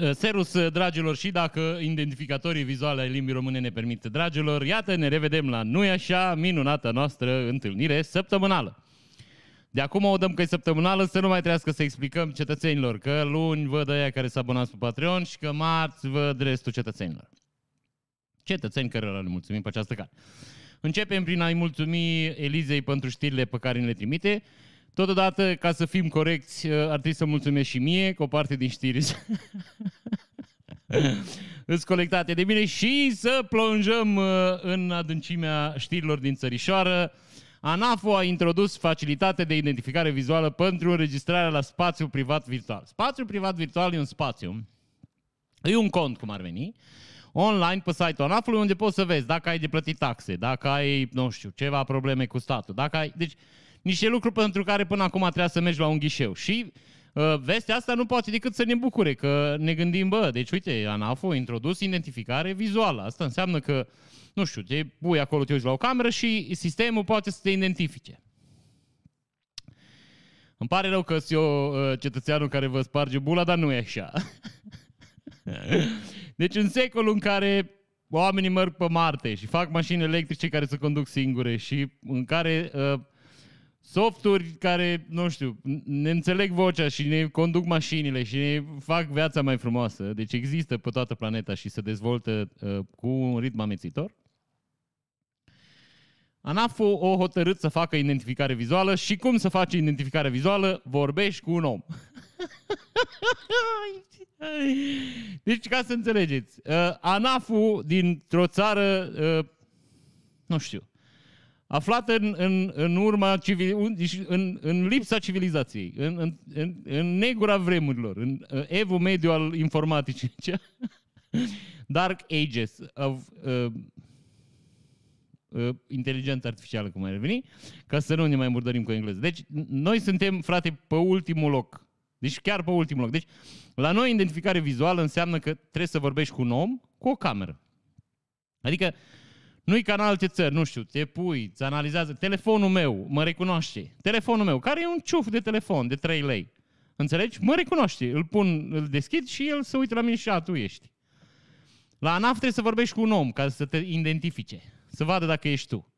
Uh, Serus, uh, dragilor, și dacă identificatorii vizuale ai limbii române ne permit, dragilor, iată, ne revedem la nu așa minunata noastră întâlnire săptămânală. De acum o dăm că e săptămânală să nu mai trească să explicăm cetățenilor că luni văd aia care s-a abonat pe Patreon și că marți văd restul cetățenilor. Cetățeni care le mulțumim pe această cale. Începem prin a-i mulțumi Elizei pentru știrile pe care ne le trimite. Totodată, ca să fim corecți, ar trebui să mulțumesc și mie, că o parte din știri îți colectate de mine și să plonjăm uh, în adâncimea știrilor din țărișoară. ANAFO a introdus facilitate de identificare vizuală pentru înregistrarea la spațiu privat virtual. Spațiu privat virtual e un spațiu, e un cont, cum ar veni, online pe site-ul ANAF-ului unde poți să vezi dacă ai de plătit taxe, dacă ai, nu știu, ceva probleme cu statul, dacă ai... Deci, niște lucruri pentru care până acum trebuia să mergi la un ghișeu. Și uh, vestea asta nu poate decât să ne bucure, că ne gândim, bă, deci uite, ANAF a introdus identificare vizuală. Asta înseamnă că, nu știu, te pui acolo, te uiți la o cameră și sistemul poate să te identifice. Îmi pare rău că sunt eu uh, cetățeanul care vă sparge bula, dar nu e așa. deci în secolul în care oamenii merg pe Marte și fac mașini electrice care se conduc singure și în care uh, softuri care, nu știu, ne înțeleg vocea și ne conduc mașinile și ne fac viața mai frumoasă. Deci există pe toată planeta și se dezvoltă uh, cu un ritm amețitor. ANAF o hotărât să facă identificare vizuală și cum să faci identificare vizuală? Vorbești cu un om. deci, ca să înțelegeți, uh, ANAF-ul dintr-o țară, uh, nu știu, aflată în, în, în urma civil, deci în, în lipsa civilizației, în, în, în, în negura vremurilor, în uh, evul mediu al informaticii, dark ages of uh, uh, inteligență artificială, cum ar veni, ca să nu ne mai murdărim cu engleză. Deci, noi suntem, frate, pe ultimul loc. Deci chiar pe ultimul loc. Deci, la noi, identificare vizuală înseamnă că trebuie să vorbești cu un om cu o cameră. Adică, nu-i ca în alte țări, nu știu, te pui, îți analizează, telefonul meu mă recunoaște, telefonul meu, care e un ciuf de telefon de 3 lei, înțelegi? Mă recunoaște, îl pun, îl deschid și el se uită la mine și a, tu ești. La ANAF trebuie să vorbești cu un om ca să te identifice, să vadă dacă ești tu.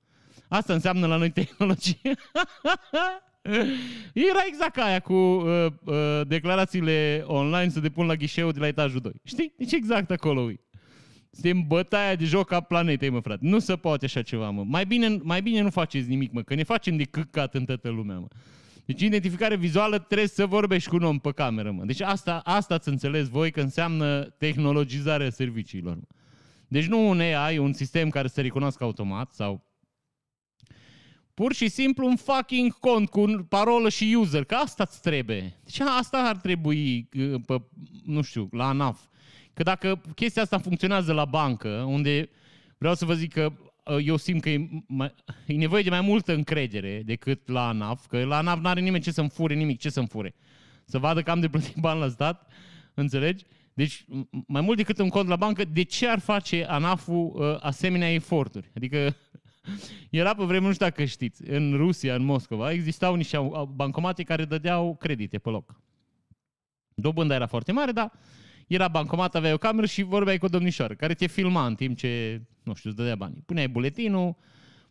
Asta înseamnă la noi tehnologie. Era exact ca aia cu uh, uh, declarațiile online să depun la ghișeu de la etajul 2. Știi? Deci exact acolo e. Suntem bătaia de joc a planetei, mă, frate. Nu se poate așa ceva, mă. Mai bine, mai bine nu faceți nimic, mă, că ne facem de căcat în toată lumea, mă. Deci identificare vizuală trebuie să vorbești cu un om pe cameră, mă. Deci asta, asta ați înțeles voi că înseamnă tehnologizarea serviciilor, mă. Deci nu un AI, un sistem care să recunoască automat sau pur și simplu un fucking cont cu parolă și user, că asta îți trebuie. Deci asta ar trebui, uh, pe, nu știu, la ANAF. Că dacă chestia asta funcționează la bancă, unde vreau să vă zic că uh, eu simt că e, mai, e nevoie de mai multă încredere decât la ANAF, că la ANAF n-are nimeni ce să-mi fure nimic, ce să-mi fure. Să vadă că am de plătit bani la stat, înțelegi? Deci, mai mult decât un cont la bancă, de ce ar face ANAF-ul uh, asemenea eforturi? Adică, era pe vremuri, nu știu dacă știți, în Rusia, în Moscova, existau niște bancomate care dădeau credite pe loc. Dobânda era foarte mare, dar era bancomat, aveai o cameră și vorbeai cu o domnișoară care te filma în timp ce, nu știu, îți dădea banii. Puneai buletinul,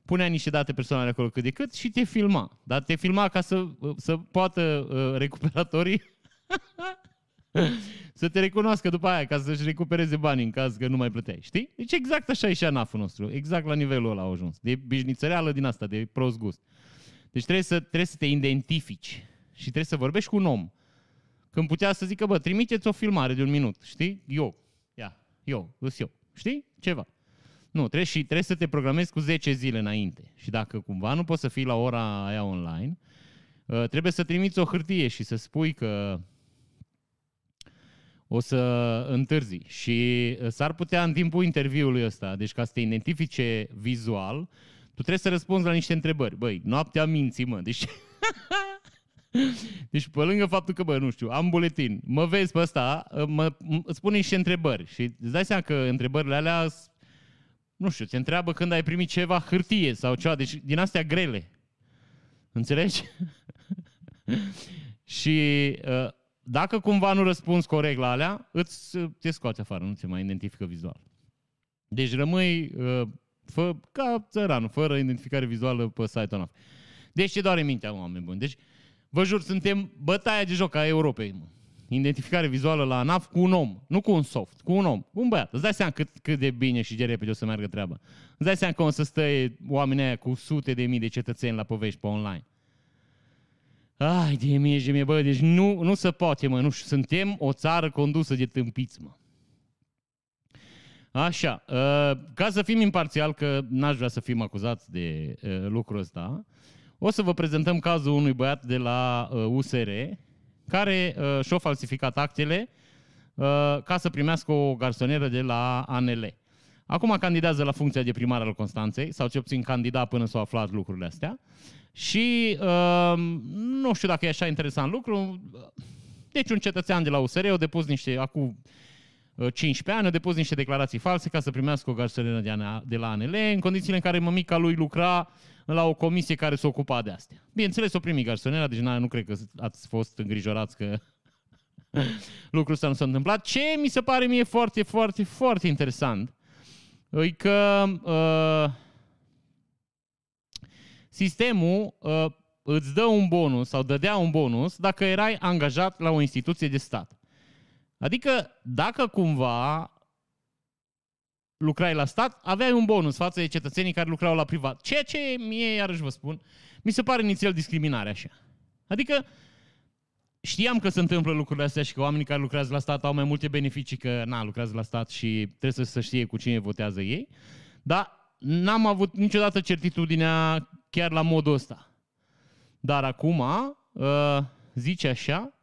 punea niște date personale acolo cât de cât și te filma. Dar te filma ca să, să poată uh, recuperatorii să te recunoască după aia, ca să-și recupereze banii în caz că nu mai plăteai, știi? Deci exact așa e și anaful nostru, exact la nivelul ăla au ajuns, de bișnițăreală din asta, de prost gust. Deci trebuie să, trebuie să te identifici și trebuie să vorbești cu un om. Când putea să zică, bă, trimiteți o filmare de un minut, știi? Eu, ia, eu, îs eu, știi? Ceva. Nu, trebuie, și, trebuie să te programezi cu 10 zile înainte. Și dacă cumva nu poți să fii la ora aia online, uh, trebuie să trimiți o hârtie și să spui că o să întârzi. Și uh, s-ar putea în timpul interviului ăsta, deci ca să te identifice vizual, tu trebuie să răspunzi la niște întrebări. Băi, noaptea minții, mă. Deci Deci pe lângă faptul că, bă, nu știu, am buletin, mă vezi pe ăsta, mă, îți pune și întrebări. Și îți dai seama că întrebările alea, nu știu, ți întreabă când ai primit ceva hârtie sau ceva, deci din astea grele. Înțelegi? și uh, dacă cumva nu răspunzi corect la alea, îți, te scoate afară, nu ți mai identifică vizual. Deci rămâi uh, fă, ca țăranul, fără identificare vizuală pe site-ul ANAF. Deci ce doare mintea, oameni buni. Deci, vă jur, suntem bătaia de joc a Europei, mă. Identificare vizuală la ANAF cu un om, nu cu un soft, cu un om, cu un băiat. Îți dai seama cât, cât de bine și de repede o să meargă treaba. Îți dai seama că o să stă oamenii aia cu sute de mii de cetățeni la povești pe online. Ai de mie, de mie, bă, deci nu, nu se poate, mă, nu suntem o țară condusă de tâmpiți, mă. Așa, uh, ca să fim imparțial, că n-aș vrea să fim acuzați de uh, lucrul ăsta, o să vă prezentăm cazul unui băiat de la USR uh, care și-a falsificat actele ca să primească o garsonieră de la ANL. Acum candidează la funcția de primar al Constanței, sau ce puțin candida până s-au aflat lucrurile astea. Și uh, nu știu dacă e așa interesant lucru. Deci un cetățean de la USR a depus niște, acum 15 ani, a depus niște declarații false ca să primească o garsonieră de la ANL, în condițiile în care mămica lui lucra la o comisie care se ocupa de astea. Bineînțeles, o primi garsonera, deci nu cred că ați fost îngrijorați că lucrul ăsta nu s-a întâmplat. Ce mi se pare mie foarte, foarte, foarte interesant e că uh, sistemul uh, îți dă un bonus sau dădea un bonus dacă erai angajat la o instituție de stat. Adică dacă cumva lucrai la stat, aveai un bonus față de cetățenii care lucrau la privat. Ceea ce mie, iarăși vă spun, mi se pare inițial discriminare așa. Adică știam că se întâmplă lucrurile astea și că oamenii care lucrează la stat au mai multe beneficii că na, lucrează la stat și trebuie să știe cu cine votează ei, dar n-am avut niciodată certitudinea chiar la modul ăsta. Dar acum uh, zice așa,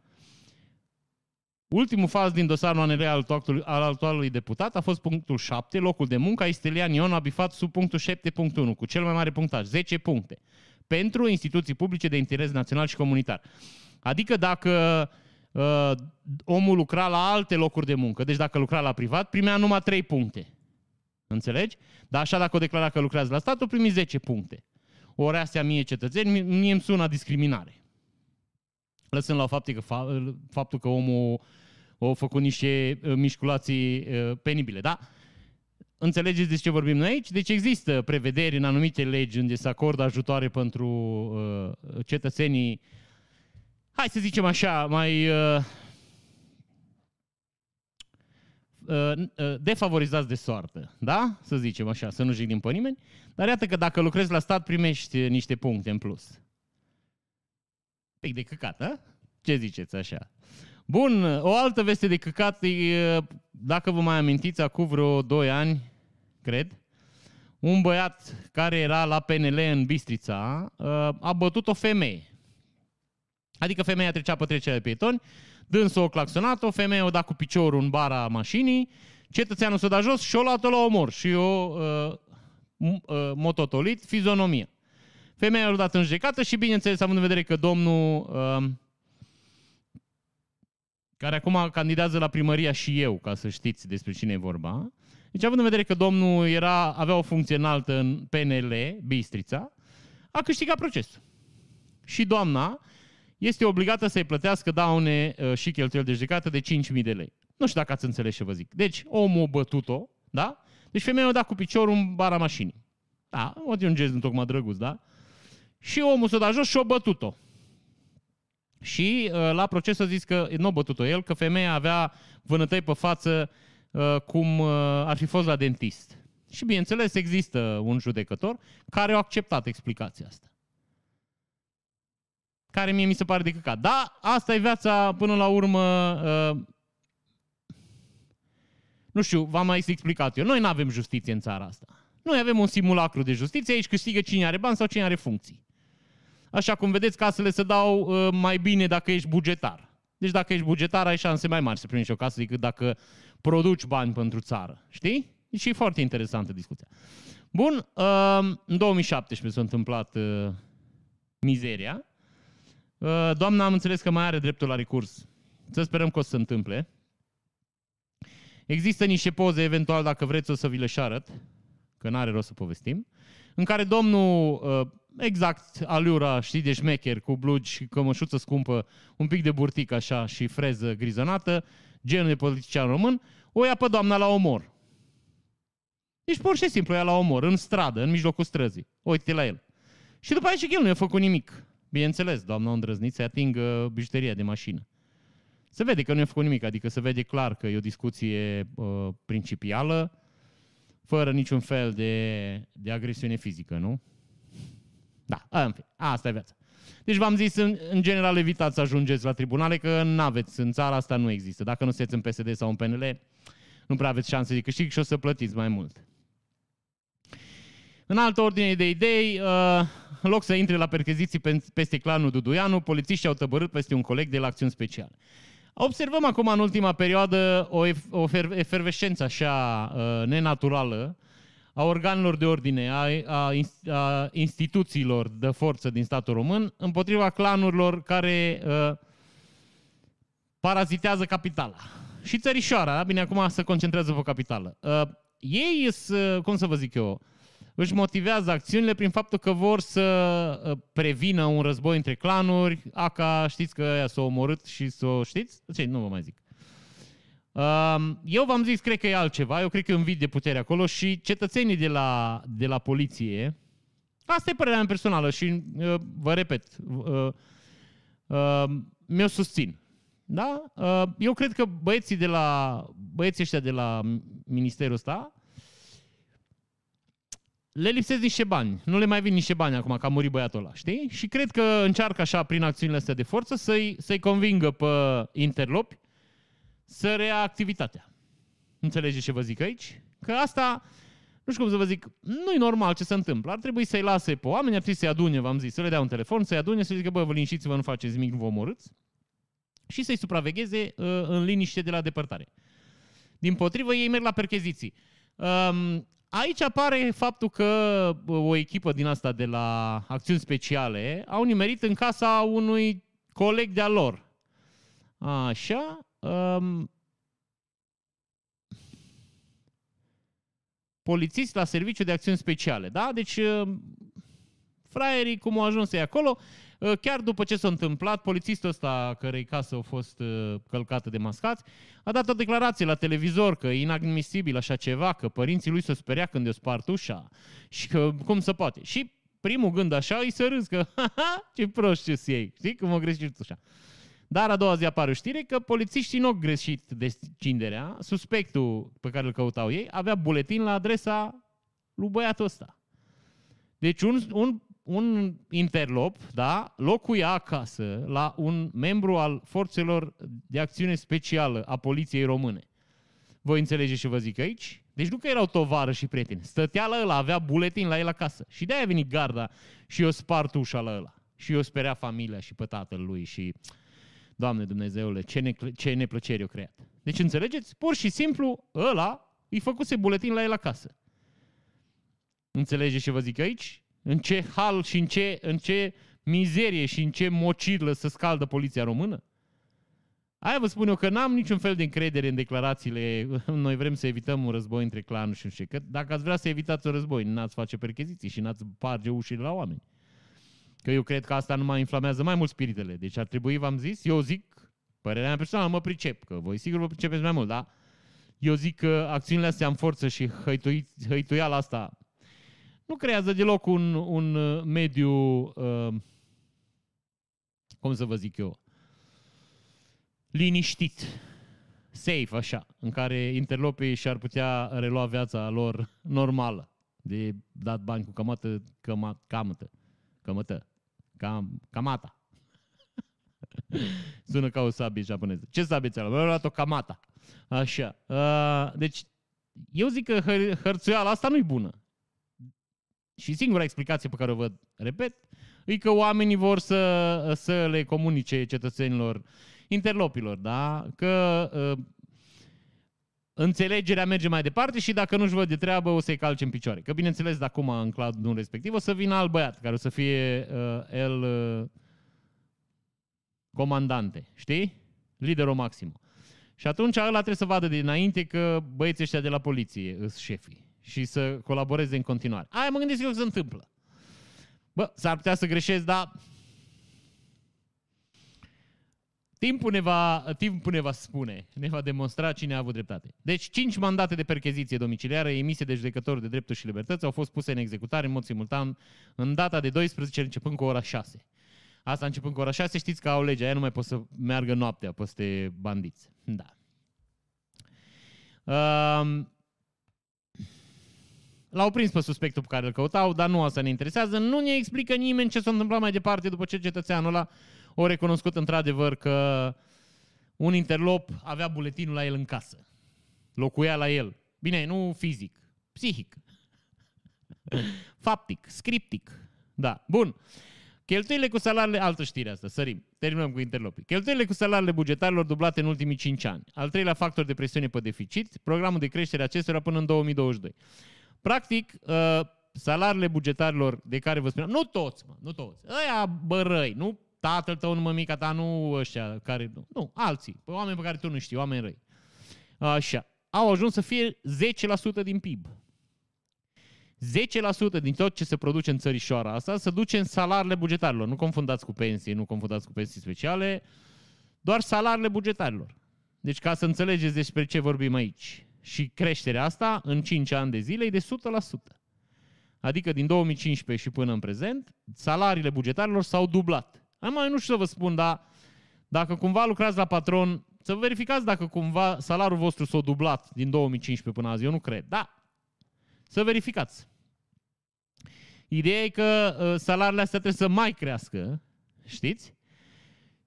Ultimul faz din dosarul ANR al, al actualului deputat a fost punctul 7, locul de muncă a Istelian Ion a bifat sub punctul 7.1 cu cel mai mare punctaj, 10 puncte, pentru instituții publice de interes național și comunitar. Adică dacă uh, omul lucra la alte locuri de muncă, deci dacă lucra la privat, primea numai 3 puncte. Înțelegi? Dar așa dacă o declara că lucrează la stat, o primi 10 puncte. Ori astea mie cetățeni, mie îmi sună discriminare lăsând la faptul că, faptul că omul a făcut niște uh, mișculații uh, penibile. Da? Înțelegeți de ce vorbim noi aici? Deci există prevederi în anumite legi unde se acordă ajutoare pentru uh, cetățenii, hai să zicem așa, mai uh, uh, defavorizați de soartă, da? Să zicem așa, să nu jignim pe nimeni. Dar iată că dacă lucrezi la stat, primești niște puncte în plus pic de căcat, a? Ce ziceți așa? Bun, o altă veste de căcat, dacă vă mai amintiți, acum vreo 2 ani, cred, un băiat care era la PNL în Bistrița a bătut o femeie. Adică femeia trecea pe trecerea de pietoni, dânsul o claxonat, o femeie o dat cu piciorul în bara mașinii, cetățeanul s-a dat jos și o luat-o la omor și o uh, uh, mototolit fizionomia. Femeia a dat în judecată și, bineînțeles, având în vedere că domnul, uh, care acum candidează la primăria și eu, ca să știți despre cine e vorba, deci având în vedere că domnul era, avea o funcție înaltă în PNL, Bistrița, a câștigat procesul. Și doamna este obligată să-i plătească daune uh, și cheltuieli de judecată de 5.000 de lei. Nu știu dacă ați înțeles ce vă zic. Deci, omul a bătut-o, da? Deci femeia a dat cu piciorul în bara mașinii. Da, o un gest tocmai drăguț, da? Și omul s-a dat jos și a bătut-o. Și uh, la proces a zis că nu a bătut-o el, că femeia avea vânătăi pe față uh, cum uh, ar fi fost la dentist. Și bineînțeles există un judecător care a acceptat explicația asta. Care mie mi se pare de căcat. Da, asta e viața până la urmă... Uh, nu știu, v-am mai explicat eu. Noi nu avem justiție în țara asta. Noi avem un simulacru de justiție, aici câștigă cine are bani sau cine are funcții. Așa cum vedeți, casele se dau uh, mai bine dacă ești bugetar. Deci dacă ești bugetar, ai șanse mai mari să primești o casă decât dacă produci bani pentru țară. Știi? Și e foarte interesantă discuția. Bun, uh, în 2017 s-a întâmplat uh, mizeria. Doamna am înțeles că mai are dreptul la recurs. Să sperăm că o să se întâmple. Există niște poze, eventual, dacă vreți, o să vi le și arăt, că n-are rost să povestim, în care domnul exact alura, știi, de șmecher, cu blugi, cămășuță scumpă, un pic de burtic așa și freză grizonată, genul de politician român, o ia pe doamna la omor. Deci pur și simplu ia la omor, în stradă, în mijlocul străzii. Uite la el. Și după aceea și el nu i-a făcut nimic. Bineînțeles, doamna îndrăznit să atingă bijuteria de mașină. Se vede că nu i-a făcut nimic, adică se vede clar că e o discuție uh, principială, fără niciun fel de, de agresiune fizică, nu? Da, în fi, asta e viața. Deci v-am zis, în, în general, evitați să ajungeți la tribunale, că nu aveți, în țara asta nu există. Dacă nu sunteți în PSD sau în PNL, nu prea aveți șanse de câștig și o să plătiți mai mult. În altă ordine de idei, uh, în loc să intre la percheziții peste clanul Duduianu, polițiștii au tăbărât peste un coleg de la acțiuni speciale. Observăm acum în ultima perioadă o, o efervescență așa uh, nenaturală a organelor de ordine, a, a, a instituțiilor de forță din statul român împotriva clanurilor care uh, parazitează capitala. Și țărișoara, bine, acum se concentrează pe capitală. Uh, ei, uh, cum să vă zic eu, își motivează acțiunile prin faptul că vor să uh, prevină un război între clanuri, aca știți că ea s-a omorât și s-o știți? Ce, nu vă mai zic. Um, eu v-am zis, cred că e altceva, eu cred că e un vid de putere acolo și cetățenii de la, de la poliție, asta e părerea mea personală și uh, vă repet, uh, uh, mi-o susțin. Da? Uh, eu cred că băieții de la băieții ăștia de la ministerul ăsta le lipsesc niște bani. Nu le mai vin niște bani acum, că a murit băiatul ăla, știi? Și cred că încearcă așa, prin acțiunile astea de forță, să-i, să-i convingă pe interlopi să rea activitatea. Înțelegeți ce vă zic aici? Că asta, nu știu cum să vă zic, nu e normal ce se întâmplă. Ar trebui să-i lase pe oameni, ar trebui să-i adune, v-am zis, să le dea un telefon, să-i adune, să zică, bă, vă liniștiți-vă, nu faceți nimic, nu vă omorâți. Și să-i supravegheze uh, în liniște de la depărtare. Din potrivă, ei merg la percheziții. Um, Aici apare faptul că o echipă din asta de la acțiuni speciale au nimerit în casa unui coleg de-a lor. Așa. Um, polițist la serviciu de acțiuni speciale, da? Deci, um, fraierii, cum au ajuns ei acolo, Uh, chiar după ce s-a întâmplat, polițistul ăsta, cărei casă a fost uh, călcată de mascați, a dat o declarație la televizor că e inadmisibil așa ceva, că părinții lui se speria când i-a spart ușa și că cum se poate. Și primul gând așa îi să râs că, ce proști ce ei, știi, cum o greșit ușa. Dar a doua zi apare o știre că polițiștii nu au greșit descinderea, suspectul pe care îl căutau ei avea buletin la adresa lui băiatul ăsta. Deci un, un un interlop, da, locuia acasă la un membru al forțelor de acțiune specială a poliției române. Voi înțelegeți ce vă zic aici? Deci nu că erau tovară și prieteni. Stătea la ăla, avea buletin la el acasă. Și de-aia a venit garda și o spart ușa la ăla. Și o sperea familia și pe tatăl lui și... Doamne Dumnezeule, ce, ne, ce neplăceri o creat. Deci înțelegeți? Pur și simplu, ăla îi făcuse buletin la el acasă. Înțelegeți ce vă zic aici? În ce hal și în ce, în ce mizerie și în ce mocirlă să scaldă poliția română? Aia vă spun eu că n-am niciun fel de încredere în declarațiile noi vrem să evităm un război între clanuri și nu știu că dacă ați vrea să evitați un război, n-ați face percheziții și n-ați parge ușile la oameni. Că eu cred că asta nu mai inflamează mai mult spiritele. Deci ar trebui, v-am zis, eu zic, părerea mea personală, mă pricep, că voi sigur vă pricepeți mai mult, da? Eu zic că acțiunile astea în forță și hăituiala asta nu creează deloc un, un uh, mediu, uh, cum să vă zic eu, liniștit, safe, așa, în care interlopii și-ar putea relua viața lor normală, de dat bani cu cămătă, căma, camătă, cămătă, cam, camata. Sună ca o sabie japoneză. Ce sabie ți-a luat? luat o camata. Așa. Uh, deci, eu zic că hăr- hărțuiala asta nu-i bună. Și singura explicație pe care o văd, repet, e că oamenii vor să, să le comunice cetățenilor, interlopilor, da? Că uh, înțelegerea merge mai departe și dacă nu-și văd de treabă, o să-i calce în picioare. Că bineînțeles, de acum în cloudul respectiv o să vină alt băiat, care o să fie uh, el uh, comandante, știi? Liderul maxim. Și atunci ăla trebuie să vadă dinainte că băieții ăștia de la poliție sunt șefii și să colaboreze în continuare. Aia mă gândesc eu că se întâmplă. Bă, s-ar putea să greșesc, dar Timpul ne, va, timpul ne va spune, ne va demonstra cine a avut dreptate. Deci, cinci mandate de percheziție domiciliară emise de judecători de drepturi și libertăți au fost puse în executare în mod simultan în data de 12, începând cu ora 6. Asta începând cu ora 6, știți că au legea aia, nu mai pot să meargă noaptea peste bandiți. Da. Um, L-au prins pe suspectul pe care îl căutau, dar nu asta ne interesează. Nu ne explică nimeni ce s-a întâmplat mai departe după ce cetățeanul ăla o recunoscut într-adevăr că un interlop avea buletinul la el în casă. Locuia la el. Bine, nu fizic, psihic. Faptic, scriptic. Da, bun. Cheltuielile cu salariile, altă știre asta, sărim, terminăm cu interlopii. Cheltuielile cu salariile bugetarilor dublate în ultimii 5 ani. Al treilea factor de presiune pe deficit, programul de creștere acestora până în 2022. Practic, uh, salariile bugetarilor de care vă spuneam, nu toți, mă, nu toți, ăia bărăi, nu tatăl tău, nu mămica ta, nu ăștia care, nu, nu alții, oameni pe care tu nu știi, oameni răi. Așa, au ajuns să fie 10% din PIB. 10% din tot ce se produce în țărișoara asta se duce în salariile bugetarilor. Nu confundați cu pensii, nu confundați cu pensii speciale, doar salariile bugetarilor. Deci ca să înțelegeți despre ce vorbim aici. Și creșterea asta în 5 ani de zile e de 100%. Adică din 2015 și până în prezent, salariile bugetarilor s-au dublat. Mai nu știu să vă spun, dar dacă cumva lucrați la patron, să verificați dacă cumva salariul vostru s-a dublat din 2015 până azi. Eu nu cred. Da, să verificați. Ideea e că uh, salariile astea trebuie să mai crească, știți?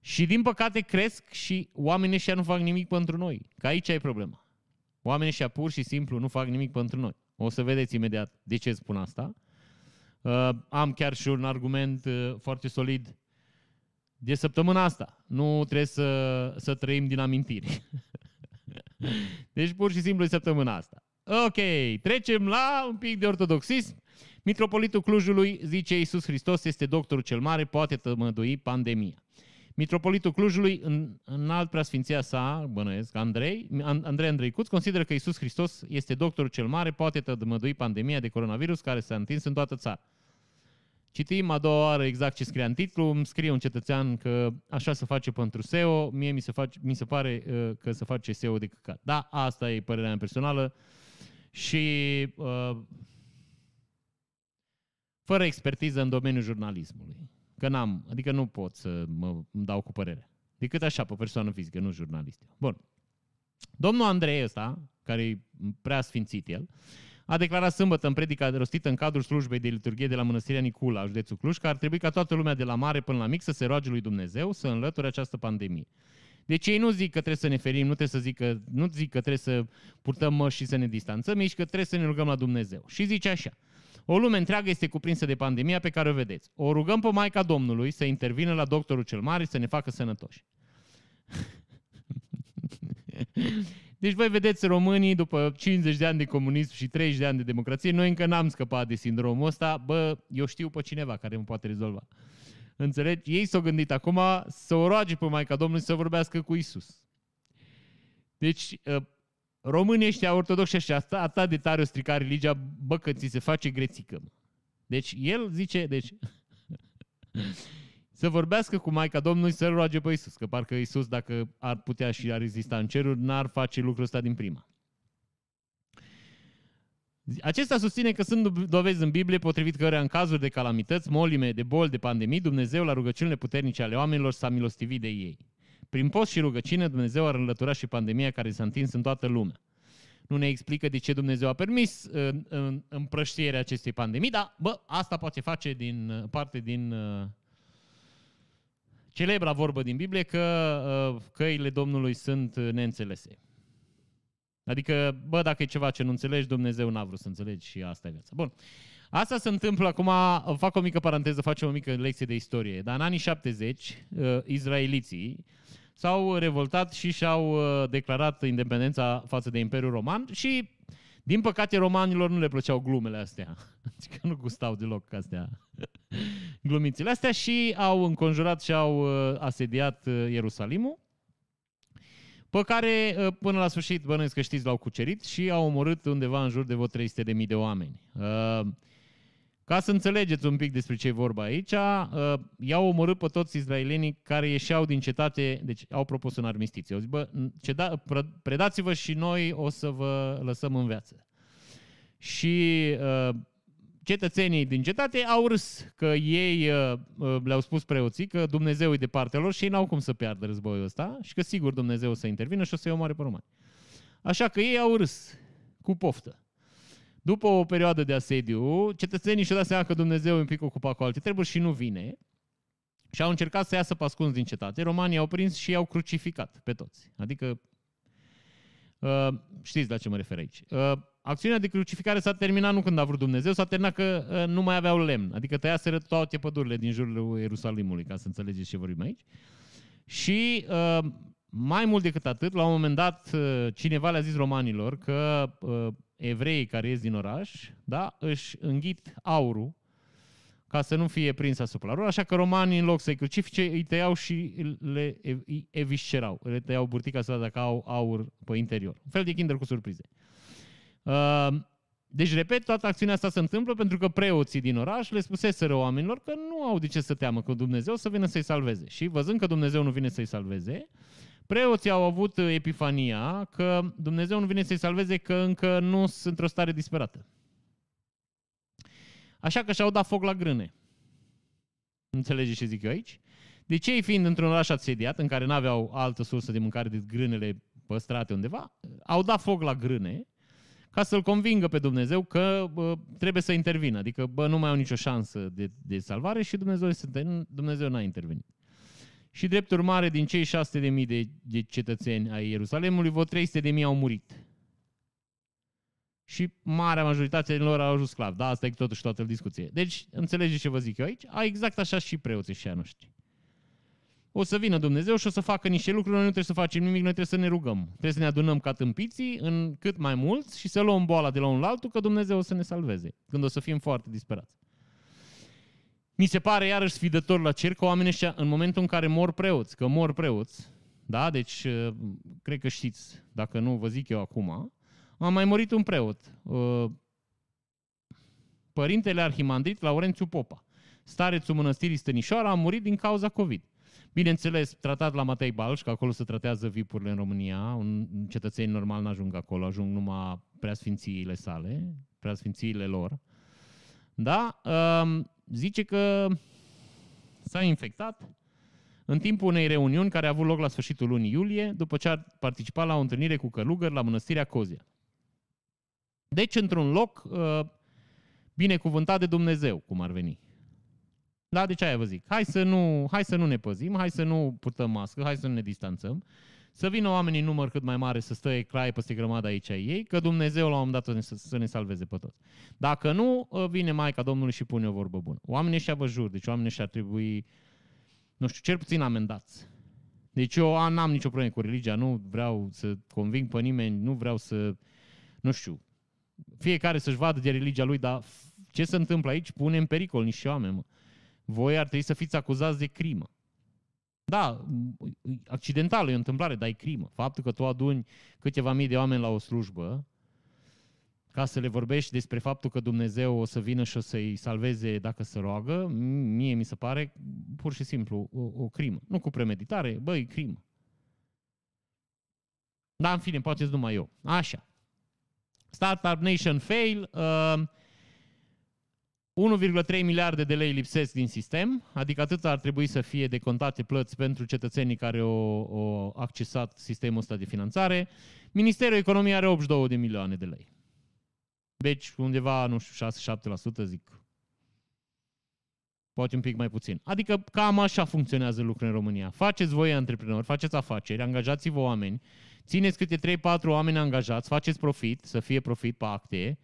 Și din păcate cresc și oamenii ăștia nu fac nimic pentru noi. Că aici e problema. Oamenii ăștia pur și simplu nu fac nimic pentru noi. O să vedeți imediat de ce spun asta. Uh, am chiar și un argument uh, foarte solid de săptămâna asta. Nu trebuie să, să trăim din amintiri. deci pur și simplu e săptămâna asta. Ok, trecem la un pic de ortodoxism. Mitropolitul Clujului zice Iisus Hristos este doctorul cel mare, poate tămădui pandemia. Mitropolitul Clujului, în, în alt preasfinția sa, bănuiesc, Andrei, Andrei Andreicuț, consideră că Iisus Hristos este doctorul cel mare, poate tămădui pandemia de coronavirus care s-a întins în toată țara. Citim a doua oară exact ce scrie în titlu, îmi scrie un cetățean că așa se face pentru SEO, mie mi se, face, mi se pare uh, că se face SEO de căcat. Da, asta e părerea mea personală și uh, fără expertiză în domeniul jurnalismului. Că n-am, adică nu pot să mă dau cu părere. Decât așa, pe persoană fizică, nu jurnalist. Bun. Domnul Andrei ăsta, care e prea sfințit el, a declarat sâmbătă în predica rostită în cadrul slujbei de liturghie de la Mănăstirea Nicula, județul Cluj, că ar trebui ca toată lumea de la mare până la mic să se roage lui Dumnezeu să înlăture această pandemie. Deci ei nu zic că trebuie să ne ferim, nu trebuie să zic că, nu zic că trebuie să purtăm măști și să ne distanțăm, ei că trebuie să ne rugăm la Dumnezeu. Și zice așa, o lume întreagă este cuprinsă de pandemia pe care o vedeți. O rugăm pe Maica Domnului să intervină la doctorul cel mare să ne facă sănătoși. Deci voi vedeți românii după 50 de ani de comunism și 30 de ani de democrație, noi încă n-am scăpat de sindromul ăsta, bă, eu știu pe cineva care mă poate rezolva. Înțelegi? Ei s-au gândit acum să o roage pe Maica Domnului să vorbească cu Isus. Deci, ă, românii ăștia ortodoxi ăștia, asta, atât de tare o strica religia, bă, că ți se face grețică. Deci, el zice, deci, să vorbească cu Maica Domnului să-L roage pe Isus, că parcă Isus, dacă ar putea și ar rezista în ceruri, n-ar face lucrul ăsta din prima. Acesta susține că sunt dovezi în Biblie potrivit căreia în cazuri de calamități, molime, de boli, de pandemii, Dumnezeu la rugăciunile puternice ale oamenilor s-a milostivit de ei. Prin post și rugăciune, Dumnezeu a înlăturat și pandemia care s-a întins în toată lumea. Nu ne explică de ce Dumnezeu a permis în, în, împrăștierea acestei pandemii, dar, bă, asta poate face din parte din uh, celebra vorbă din Biblie că uh, căile Domnului sunt neînțelese. Adică, bă, dacă e ceva ce nu înțelegi, Dumnezeu n-a vrut să înțelegi și asta e viața. Bun. Asta se întâmplă acum, fac o mică paranteză, facem o mică lecție de istorie. Dar în anii 70, uh, izraeliții s-au revoltat și și-au uh, declarat independența față de Imperiul Roman și, din păcate, romanilor nu le plăceau glumele astea. Adică nu gustau deloc astea glumițele astea și au înconjurat și au uh, asediat Ierusalimul pe care uh, până la sfârșit, bănuiesc că știți, l-au cucerit și au omorât undeva în jur de vreo 300.000 de oameni. Uh, Ca să înțelegeți un pic despre ce e vorba aici, uh, i-au omorât pe toți izraelienii care ieșeau din cetate, deci au propus un armistițiu. Au zis, bă, ceda, predați-vă și noi o să vă lăsăm în viață. Și uh, cetățenii din cetate au râs că ei uh, uh, le-au spus preoții că Dumnezeu e de partea lor și ei n-au cum să piardă războiul ăsta și că sigur Dumnezeu o să intervină și o să-i omoare pe romani. Așa că ei au râs cu poftă. După o perioadă de asediu, cetățenii și-au dat seama că Dumnezeu e un pic ocupat cu alte treburi și nu vine și au încercat să iasă pascunzi din cetate. Romanii au prins și i-au crucificat pe toți. Adică, uh, știți la ce mă refer aici. Uh, acțiunea de crucificare s-a terminat nu când a vrut Dumnezeu, s-a terminat că uh, nu mai aveau lemn. Adică tăiaseră toate pădurile din jurul Ierusalimului, ca să înțelegeți ce vorbim aici. Și uh, mai mult decât atât, la un moment dat, uh, cineva le-a zis romanilor că uh, evreii care ies din oraș, da, își înghit aurul ca să nu fie prins asupra lor, așa că romanii, în loc să-i crucifice, îi tăiau și le eviscerau. Le tăiau burtica să dacă au aur pe interior. Un fel de kinder cu surprize. Uh, deci, repet, toată acțiunea asta se întâmplă pentru că preoții din oraș le spuseseră oamenilor că nu au de ce să teamă că Dumnezeu să vină să-i salveze. Și văzând că Dumnezeu nu vine să-i salveze, Preoții au avut epifania că Dumnezeu nu vine să-i salveze că încă nu sunt într-o stare disperată. Așa că și-au dat foc la grâne. Înțelegeți ce zic eu aici? De ce ei fiind într-un oraș asediat, în care nu aveau altă sursă de mâncare decât grânele păstrate undeva, au dat foc la grâne ca să-l convingă pe Dumnezeu că bă, trebuie să intervină. Adică, bă, nu mai au nicio șansă de, de salvare și Dumnezeu, Dumnezeu n-a intervenit. Și drept urmare, din cei 600.000 de, de cetățeni ai Ierusalimului, vreo 300.000 au murit. Și marea majoritate din lor au ajuns sclavi. Da, asta e totuși toată discuție. Deci, înțelegeți ce vă zic eu aici? A, exact așa și preoții și a noștri. O să vină Dumnezeu și o să facă niște lucruri, noi nu trebuie să facem nimic, noi trebuie să ne rugăm. Trebuie să ne adunăm ca tâmpiții în cât mai mulți și să luăm boala de la un la altul, că Dumnezeu o să ne salveze, când o să fim foarte disperați. Mi se pare iarăși sfidător la cer că oamenii ăștia, în momentul în care mor preoți, că mor preoți, da, deci uh, cred că știți, dacă nu vă zic eu acum, a mai murit un preot, uh, părintele arhimandrit Laurențiu Popa, starețul mănăstirii Stănișoara, a murit din cauza COVID. Bineînțeles, tratat la Matei Balș, că acolo se tratează vipurile în România, un cetățeni normal n-ajung acolo, ajung numai preasfințiile sale, preasfințiile lor. Da? Um, zice că s-a infectat în timpul unei reuniuni care a avut loc la sfârșitul lunii iulie, după ce a participat la o întâlnire cu călugări la mănăstirea Cozia. Deci, într-un loc uh, binecuvântat de Dumnezeu, cum ar veni. Da, de ce aia vă zic? Hai să, nu, hai să nu ne păzim, hai să nu purtăm mască, hai să nu ne distanțăm, să vină oamenii în număr cât mai mare să stă ecrai peste grămada aici a ei, că Dumnezeu la un moment dat să ne salveze pe toți. Dacă nu, ă, vine Maica Domnului și pune o vorbă bună. Oamenii ăștia vă jur, deci oamenii ăștia ar trebui, nu știu, cel puțin amendați. Deci eu n-am nicio problemă cu religia, nu vreau să conving pe nimeni, nu vreau să, nu știu, fiecare să-și vadă de religia lui, dar ce se întâmplă aici pune în pericol niște oameni, mă. Voi ar trebui să fiți acuzați de crimă. Da, accidental, e o întâmplare, dar e crimă. Faptul că tu aduni câteva mii de oameni la o slujbă, ca să le vorbești despre faptul că Dumnezeu o să vină și o să-i salveze dacă se roagă, mie mi se pare pur și simplu o, o crimă. Nu cu premeditare, băi, crimă. Da, în fine, poate numai eu. Așa. Startup Nation fail. Uh, 1,3 miliarde de lei lipsesc din sistem, adică atât ar trebui să fie decontate plăți pentru cetățenii care au, au accesat sistemul ăsta de finanțare. Ministerul Economiei are 82 de milioane de lei. Deci undeva, nu știu, 6-7% zic. Poate un pic mai puțin. Adică cam așa funcționează lucrurile în România. Faceți voi antreprenori, faceți afaceri, angajați-vă oameni, țineți câte 3-4 oameni angajați, faceți profit, să fie profit pe acte,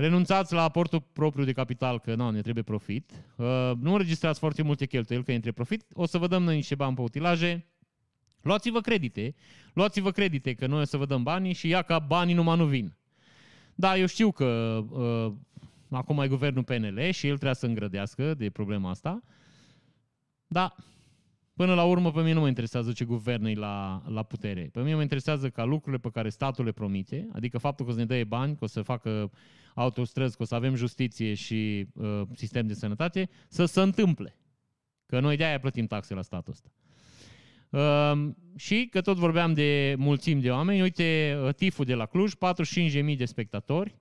Renunțați la aportul propriu de capital, că nu, ne trebuie profit. Uh, nu înregistrați foarte multe cheltuieli, că între profit. O să vă dăm noi niște bani pe utilaje. Luați-vă credite. Luați-vă credite, că noi o să vă dăm banii și ia ca banii numai nu vin. Da, eu știu că uh, acum e guvernul PNL și el trebuie să îngrădească de problema asta. Da, Până la urmă, pe mine nu mă interesează ce guvern e la, la putere. Pe mine mă interesează ca lucrurile pe care statul le promite, adică faptul că o să ne dă bani, că o să facă autostrăzi, că o să avem justiție și uh, sistem de sănătate, să se întâmple. Că noi de-aia plătim taxe la statul ăsta. Uh, și că tot vorbeam de mulțimi de oameni, uite, uh, tiful de la Cluj, 45.000 de spectatori,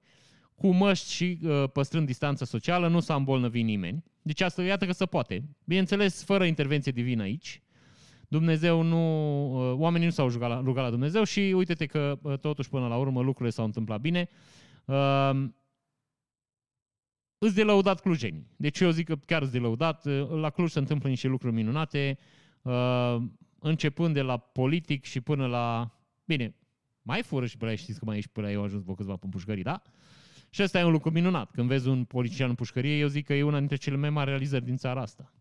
cu măști și uh, păstrând distanța socială, nu s-a îmbolnăvit nimeni. Deci asta iată că se poate. Bineînțeles, fără intervenție divină aici. Dumnezeu nu, uh, oamenii nu s-au rugat la, rugat la Dumnezeu și uite-te că uh, totuși până la urmă lucrurile s-au întâmplat bine. Uh, îți de lăudat clujenii. Deci eu zic că chiar îți de lăudat. La Cluj se întâmplă niște lucruri minunate, uh, începând de la politic și până la... Bine, mai fură și pe la știți că mai ești pe la eu ajuns pe câțiva în pușcării, da? Și ăsta e un lucru minunat. Când vezi un polițian în pușcărie, eu zic că e una dintre cele mai mari realizări din țara asta.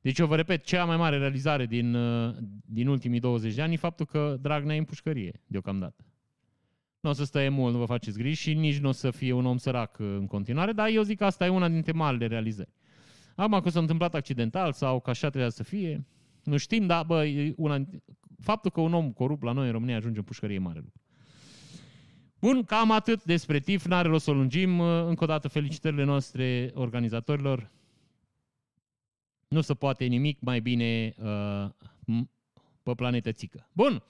Deci eu vă repet, cea mai mare realizare din, uh, din ultimii 20 de ani e faptul că Dragnea e în pușcărie, deocamdată. Nu o să stai mult, nu vă faceți griji și nici nu o să fie un om sărac uh, în continuare, dar eu zic că asta e una dintre marile realizări. Acum că s-a întâmplat accidental sau că așa trebuia să fie, nu știm, dar bă, una, faptul că un om corupt la noi în România ajunge în pușcărie e mare lucru. Bun, cam atât despre TIF, n-are rost să o lungim. Încă o dată felicitările noastre organizatorilor. Nu se poate nimic mai bine uh, pe planetă țică. Bun,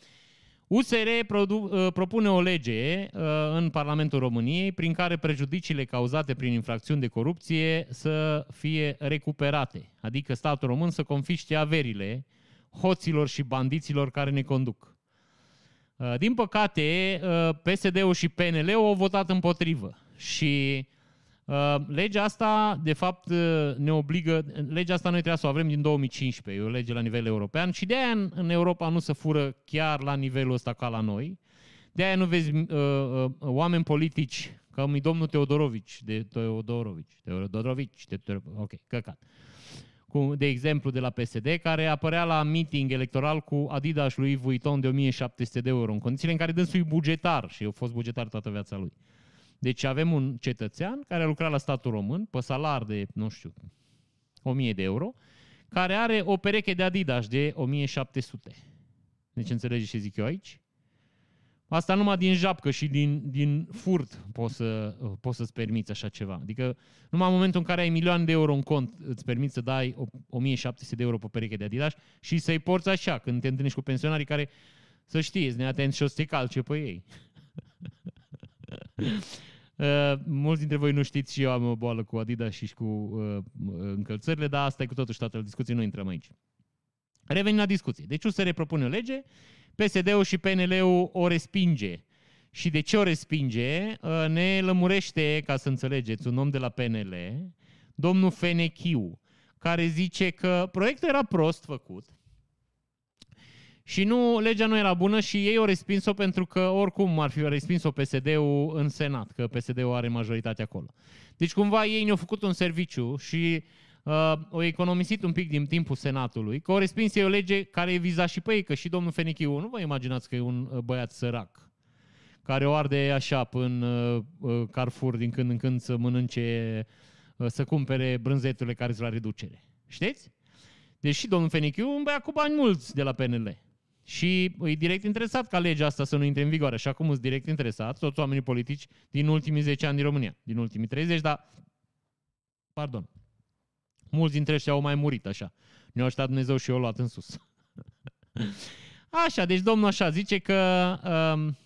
USR produ- uh, propune o lege uh, în Parlamentul României prin care prejudiciile cauzate prin infracțiuni de corupție să fie recuperate, adică statul român să confiște averile hoților și bandiților care ne conduc. Uh, din păcate, uh, PSD-ul și PNL au votat împotrivă și uh, legea asta, de fapt, ne obligă, legea asta noi trebuie să o avem din 2015, e o lege la nivel european și de aia în Europa nu se fură chiar la nivelul ăsta ca la noi. De aia nu vezi uh, uh, oameni politici, ca mi domnul Teodorovici, de Teodorovici, Teodorovici, de, ok, căcat. Uh, cu, de exemplu de la PSD, care apărea la meeting electoral cu Adidas lui Vuitton de 1700 de euro, în condițiile în care dânsul e bugetar și a fost bugetar toată viața lui. Deci avem un cetățean care a lucrat la statul român pe salar de, nu știu, 1000 de euro, care are o pereche de Adidas de 1700. Deci înțelegeți ce zic eu aici? Asta numai din japcă și din, din furt poți, să, poți să-ți permiți așa ceva. Adică numai în momentul în care ai milioane de euro în cont, îți permiți să dai 1700 de euro pe pereche de Adidas și să-i porți așa când te întâlnești cu pensionarii care, să știți, neatenți și o să te calce pe ei. Uh, mulți dintre voi nu știți și eu am o boală cu Adidas și cu uh, încălțările, dar asta e cu totul și toată discuție, nu intrăm aici. Revenim la discuție. Deci USR propune o lege PSD-ul și PNL-ul o respinge. Și de ce o respinge? Uh, ne lămurește, ca să înțelegeți, un om de la PNL, domnul Fenechiu, care zice că proiectul era prost făcut și nu, legea nu era bună și ei au respins-o pentru că oricum ar fi respins-o PSD-ul în Senat, că PSD-ul are majoritate acolo. Deci cumva ei ne-au făcut un serviciu și uh, au economisit un pic din timpul Senatului, că au respins ei o lege care viza și pe ei, că și domnul Fenichiu, nu vă imaginați că e un uh, băiat sărac, care o arde așa până uh, uh, Carrefour din când în când să mănânce, uh, să cumpere brânzeturile care sunt la reducere. Știți? Deci și domnul Fenichiu un băiat cu bani mulți de la PNL. Și e direct interesat ca legea asta să nu intre în vigoare, așa cum sunt direct interesat toți oamenii politici din ultimii 10 ani din România, din ultimii 30, dar, pardon, Mulți dintre ăștia au mai murit așa. Ne-a ajutat Dumnezeu și eu luat în sus. Așa, deci domnul așa zice că um,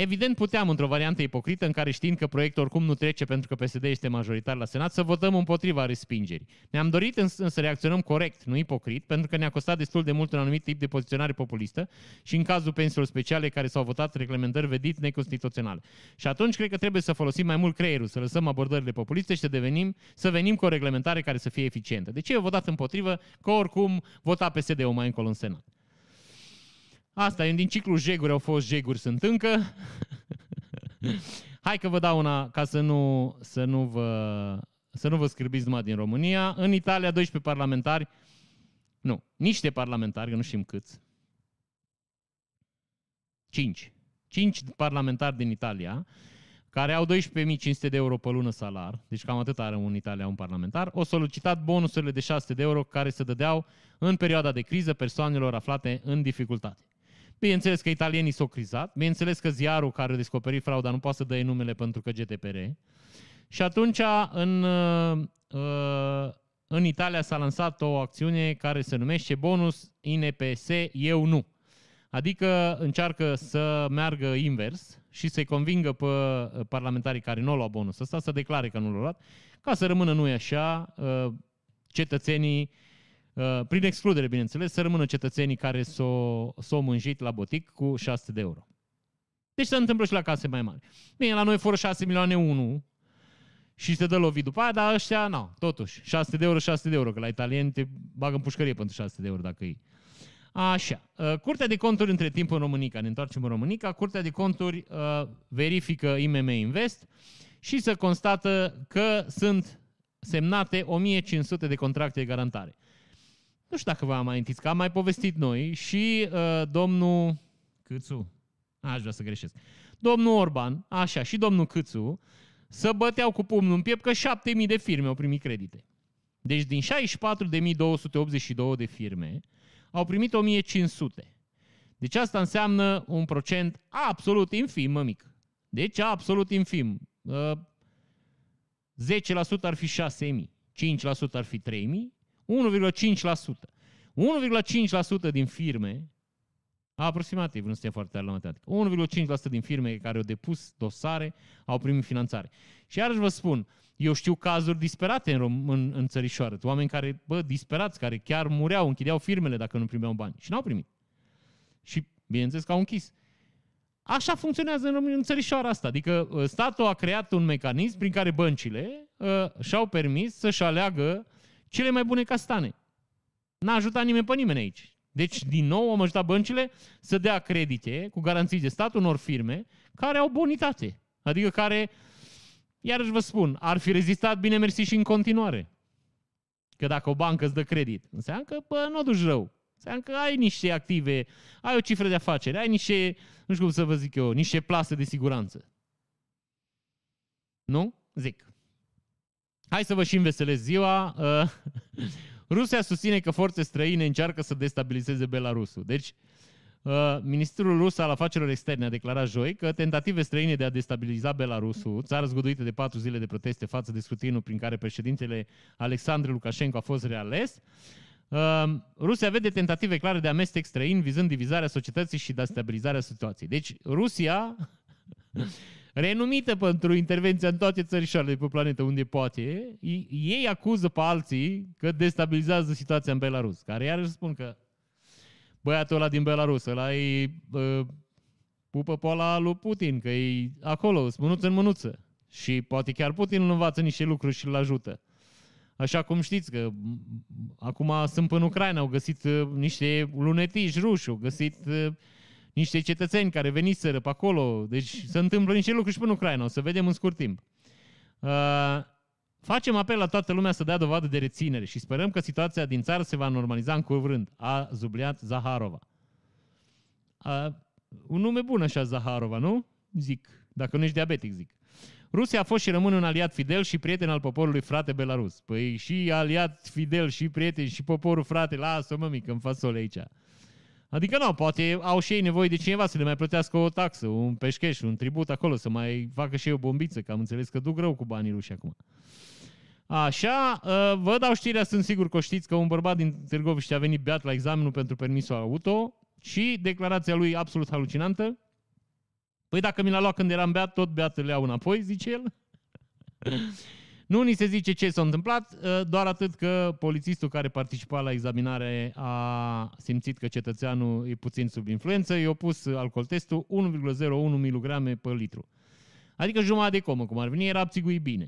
Evident, puteam, într-o variantă ipocrită, în care știind că proiectul oricum nu trece pentru că PSD este majoritar la Senat, să votăm împotriva respingerii. Ne-am dorit însă să reacționăm corect, nu ipocrit, pentru că ne-a costat destul de mult un anumit tip de poziționare populistă și în cazul pensiilor speciale care s-au votat reglementări vedit neconstituționale. Și atunci cred că trebuie să folosim mai mult creierul, să lăsăm abordările populiste și să, devenim, să venim cu o reglementare care să fie eficientă. De ce eu votat împotrivă? Că oricum vota PSD-ul mai încolo în Senat. Asta e din ciclul jeguri, au fost jeguri, sunt încă. Hai că vă dau una ca să nu, să nu vă să nu vă scârbiți numai din România. În Italia, 12 parlamentari, nu, niște parlamentari, că nu știm câți, 5. 5 parlamentari din Italia care au 12.500 de euro pe lună salar, deci cam atât are un Italia un parlamentar, au solicitat bonusurile de 600 de euro care se dădeau în perioada de criză persoanelor aflate în dificultate. Bineînțeles că italienii s-au crizat, bineînțeles că ziarul care a descoperit frauda nu poate să dă numele pentru că GDPR. Și atunci în, uh, în Italia s-a lansat o acțiune care se numește bonus INPS Eu Nu. Adică încearcă să meargă invers și să-i convingă pe parlamentarii care nu au luat bonus ăsta să declare că nu l-au luat, ca să rămână nu așa uh, cetățenii Uh, prin excludere, bineînțeles, să rămână cetățenii care s-au, s-o mânjit la botic cu 600 de euro. Deci se întâmplă și la case mai mari. Bine, la noi fără 6 milioane 1 și se dă lovit după aia, dar ăștia, nu, totuși, 600 de euro, 600 de euro, că la italieni te bagă în pușcărie pentru 600 de euro dacă e. Așa. Uh, Curtea de conturi între timp în Românica, ne întoarcem în Românica, Curtea de conturi uh, verifică IMM Invest și se constată că sunt semnate 1500 de contracte de garantare nu știu dacă vă amintiți, că am mai povestit noi și uh, domnul Câțu, aș vrea să greșesc, domnul Orban, așa, și domnul Câțu, să băteau cu pumnul în piept că 7.000 de firme au primit credite. Deci din 64.282 de firme au primit 1.500. Deci asta înseamnă un procent absolut infim, mă mic. Deci absolut infim. Uh, 10% ar fi 6.000, 5% ar fi 3.000 1,5%. 1,5% din firme, aproximativ, nu suntem foarte tare la matematică, 1,5% din firme care au depus dosare au primit finanțare. Și iarăși vă spun, eu știu cazuri disperate în, Rom- în, în țărișoară, oameni care, bă, disperați, care chiar mureau, închideau firmele dacă nu primeau bani și n-au primit. Și, bineînțeles, că au închis. Așa funcționează în, în țărișoara asta. Adică ă, statul a creat un mecanism prin care băncile uh, și-au permis să-și aleagă cele mai bune castane. N-a ajutat nimeni pe nimeni aici. Deci, din nou, am ajutat băncile să dea credite cu garanții de stat unor firme care au bonitate. Adică care, iarăși vă spun, ar fi rezistat bine mersi și în continuare. Că dacă o bancă îți dă credit, înseamnă că, bă, nu o duci rău. Înseamnă că ai niște active, ai o cifră de afaceri, ai niște, nu știu cum să vă zic eu, niște plase de siguranță. Nu? Zic. Hai să vă și înveselez ziua. Uh, Rusia susține că forțe străine încearcă să destabilizeze Belarusul. Deci, uh, Ministrul Rus al Afacerilor Externe a declarat joi că tentative străine de a destabiliza Belarusul, țară zguduită de patru zile de proteste față de scrutinul prin care președintele Alexandru Lukashenko a fost reales, uh, Rusia vede tentative clare de amestec străin vizând divizarea societății și destabilizarea situației. Deci, Rusia renumită pentru intervenția în toate țărișoarele de pe planetă unde poate, ei acuză pe alții că destabilizează situația în Belarus, care iarăși spun că băiatul ăla din Belarus, ăla e uh, pupă pe ăla lui Putin, că e acolo, mânuță în mânuță. Și poate chiar Putin îl învață niște lucruri și îl ajută. Așa cum știți că acum sunt în Ucraina, au găsit uh, niște lunetiși ruși, au găsit uh, niște cetățeni care veniseră pe acolo, deci se întâmplă niște lucruri și până în Ucraina, o să vedem în scurt timp. Uh, facem apel la toată lumea să dea dovadă de reținere și sperăm că situația din țară se va normaliza în curând, a zubliat Zaharova. Uh, un nume bun așa, Zaharova, nu? Zic, dacă nu ești diabetic, zic. Rusia a fost și rămâne un aliat fidel și prieten al poporului frate Belarus. Păi și aliat fidel și prieten și poporul frate, lasă-mă mică în fasole aici. Adică nu, poate au și ei nevoie de cineva să le mai plătească o taxă, un peșcheș, un tribut acolo, să mai facă și ei o bombiță, că am înțeles că duc rău cu banii ruși acum. Așa, ă, vă dau știrea, sunt sigur că o știți că un bărbat din Târgoviște a venit beat la examenul pentru permisul auto și declarația lui absolut halucinantă. Păi dacă mi l-a luat când eram beat, tot beat le iau înapoi, zice el. Nu ni se zice ce s-a întâmplat, ă, doar atât că polițistul care participa la examinare a simțit că cetățeanul e puțin sub influență, i-a pus alcool testul 1,01 mg pe litru. Adică jumătate de comă, cum ar veni, era abțigui bine.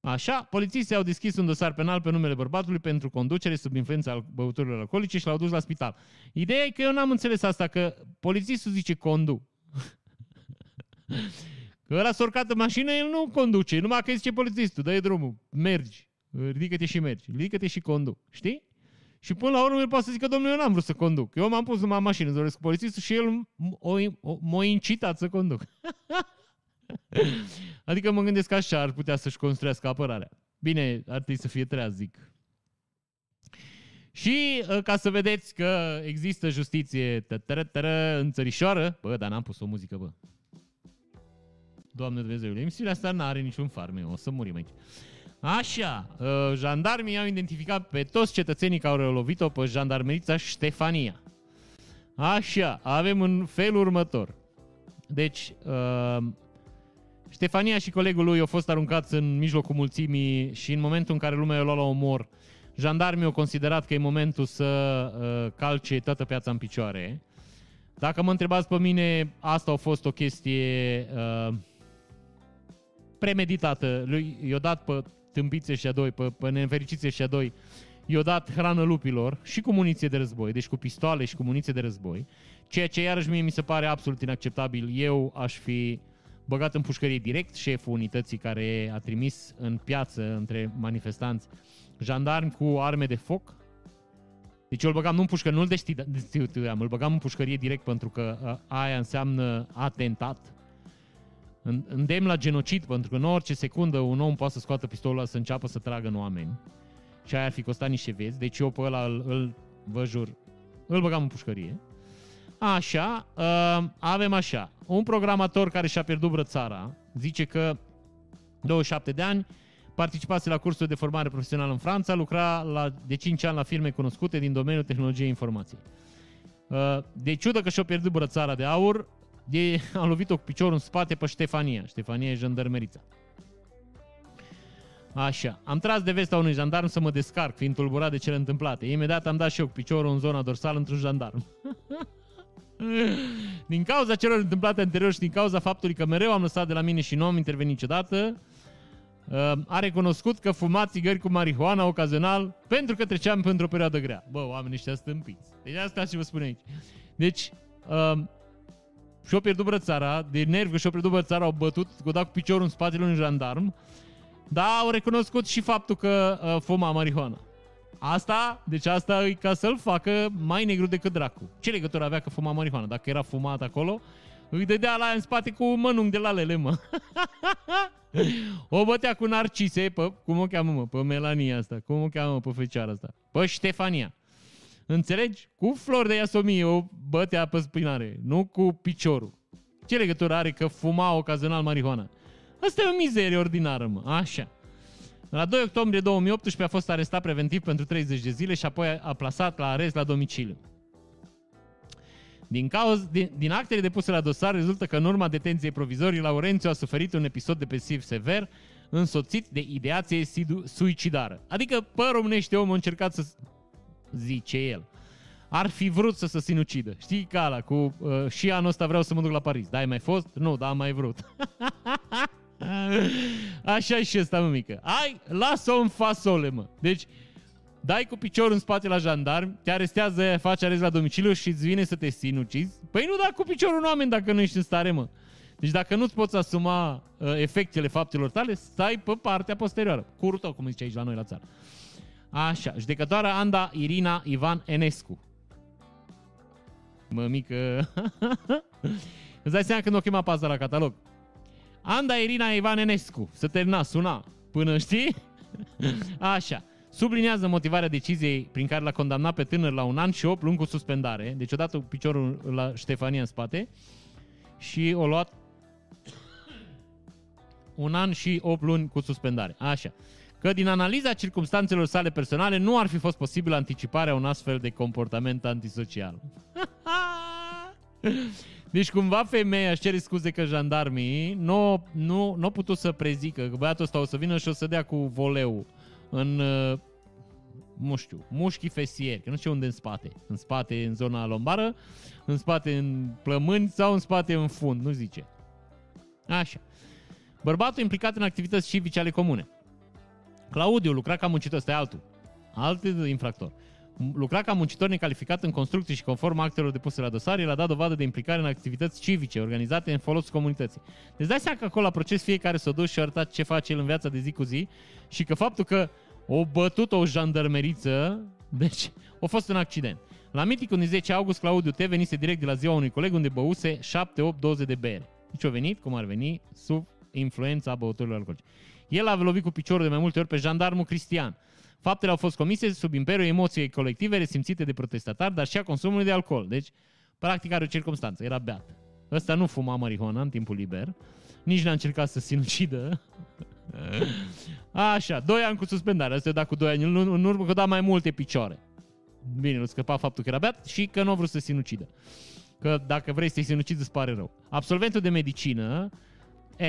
Așa, polițiștii au deschis un dosar penal pe numele bărbatului pentru conducere sub influența băuturilor alcoolice și l-au dus la spital. Ideea e că eu n-am înțeles asta, că polițistul zice condu. Că ăla s-a urcat în mașină, el nu conduce, numai că zice polițistul, dă drumul, mergi, ridică-te și mergi, ridică-te și conduc, știi? Și până la urmă el poate să zică, domnule, eu n-am vrut să conduc. Eu m-am pus numai în mașină, doresc cu polițistul și el m-a incitat să conduc. adică mă gândesc că așa ar putea să-și construiască apărarea. Bine, ar trebui să fie treaz, zic. Și uh, ca să vedeți că există justiție în țărișoară, bă, dar n-am pus o muzică, bă. Doamne Dumnezeu, emisiunea asta n-are niciun farme, o să murim aici. Așa, uh, jandarmii au identificat pe toți cetățenii care au lovit-o pe jandarmerița Ștefania. Așa, avem în felul următor. Deci, uh, Ștefania și colegul lui au fost aruncați în mijlocul mulțimii și în momentul în care lumea i-a luat la omor, jandarmii au considerat că e momentul să uh, calce toată piața în picioare. Dacă mă întrebați pe mine, asta a fost o chestie uh, premeditată. Lui i-a dat pe tâmpițe și a doi, pe, pe nefericiți și a doi, i-a dat hrană lupilor și cu muniție de război, deci cu pistoale și cu muniție de război, ceea ce iarăși mie mi se pare absolut inacceptabil. Eu aș fi băgat în pușcărie direct șeful unității care a trimis în piață între manifestanți jandarmi cu arme de foc. Deci eu îl băgam nu în pușcă, nu-l destituiam, îl băgam în pușcărie direct pentru că aia înseamnă atentat. Îndemn la genocid, pentru că în orice secundă un om poate să scoată pistolul să înceapă să tragă în oameni. Și aia ar fi costat niște vieți, deci eu pe ăla îl, îl vă jur, îl băgam în pușcărie. Așa, uh, avem așa, un programator care și-a pierdut brățara, zice că 27 de ani, participase la cursuri de formare profesională în Franța, lucra la, de 5 ani la firme cunoscute din domeniul tehnologiei informației. Uh, de ciudă că și-a pierdut brățara de aur, de, a lovit-o cu piciorul în spate pe Ștefania. Ștefania e jandarmerița. Așa, am tras de vesta unui jandarm să mă descarc, fiind tulburat de cele întâmplate. Imediat am dat și eu cu piciorul în zona dorsală într-un jandarm. din cauza celor întâmplate anterior și din cauza faptului că mereu am lăsat de la mine și nu am intervenit niciodată, uh, a recunoscut că fuma țigări cu marihuana ocazional pentru că treceam pentru o perioadă grea. Bă, oamenii ăștia stâmpiți. Deci asta și vă spun aici. Deci, uh, și-o pierdut brățara, de nervi că și-o pierdut brățara, au bătut, au dat cu piciorul în spatele unui jandarm, dar au recunoscut și faptul că uh, fuma marihuana. Asta, deci asta e ca să-l facă mai negru decât dracu. Ce legătură avea că fuma marihuana? Dacă era fumat acolo, îi dădea la în spate cu mănunchi de la lele, mă. o bătea cu narcise, pe, cum o cheamă, mă, pe Melania asta, cum o cheamă, pe fecioara asta, pe Ștefania. Înțelegi? Cu flori de iasomie o bătea pe spinare, nu cu piciorul. Ce legătură are că fuma ocazional marihuana? Asta e o mizerie ordinară, mă. Așa. La 2 octombrie 2018 a fost arestat preventiv pentru 30 de zile și apoi a plasat la arest la domiciliu. Din, cauz, din, din actele depuse la dosar rezultă că în urma detenției provizorii, Laurențiu a suferit un episod depresiv sever, însoțit de ideație suicidară. Adică, pe românește, omul a încercat să zice el. Ar fi vrut să se sinucidă. Știi ca ala, cu uh, și anul ăsta vreau să mă duc la Paris. Da, ai mai fost? Nu, da, am mai vrut. Așa și ăsta, mă, mică. Ai, lasă-o în fasole, mă. Deci, dai cu piciorul în spate la jandarm, te arestează, faci arest la domiciliu și îți vine să te sinucizi. Păi nu da cu piciorul în oameni dacă nu ești în stare, mă. Deci dacă nu-ți poți asuma uh, efectele faptelor tale, stai pe partea posterioară. Curul tău, cum zice aici la noi la țară. Așa, judecătoarea Anda Irina Ivan Enescu. Mămică... Îți dai seama când o chema paza la catalog. Anda Irina Ivan Enescu. Să termina, suna. Până știi? Așa. Sublinează motivarea deciziei prin care l-a condamnat pe tânăr la un an și 8 luni cu suspendare. Deci odată cu piciorul la Ștefania în spate. Și o luat un an și 8 luni cu suspendare. Așa că din analiza circumstanțelor sale personale nu ar fi fost posibil anticiparea un astfel de comportament antisocial. Deci cumva femeia își cere scuze că jandarmii nu, nu, nu putut să prezică că băiatul ăsta o să vină și o să dea cu voleu în, uh, nu știu, mușchi fesieri, că nu știu unde în spate. În spate, în zona lombară, în spate, în plămâni sau în spate, în fund, nu zice. Așa. Bărbatul implicat în activități civice ale comune. Claudiu lucra ca muncitor, stai altul. Alt infractor. Lucra ca muncitor necalificat în construcții și conform actelor depuse la dosar, el a dat dovadă de implicare în activități civice organizate în folosul comunității. Deci dai seama că acolo la proces fiecare s-a dus și a arătat ce face el în viața de zi cu zi și că faptul că o bătut o jandarmeriță, deci a fost un accident. La miticul din 10 august, Claudiu T. venise direct de la ziua unui coleg unde băuse 7-8 doze de bere. Deci a venit, cum ar veni, sub influența băuturilor alcoolice. El a lovit cu piciorul de mai multe ori pe jandarmul Cristian. Faptele au fost comise sub imperiul emoției colective resimțite de protestatari, dar și a consumului de alcool. Deci, practic are o circunstanță, era beat. Ăsta nu fuma marihuana în timpul liber, nici n-a încercat să sinucidă. Așa, doi ani cu suspendare. Asta dat cu doi ani în urmă, că da mai multe picioare. Bine, nu scăpa faptul că era beat și că nu a vrut să sinucidă. Că dacă vrei să-i sinucizi, îți pare rău. Absolventul de medicină,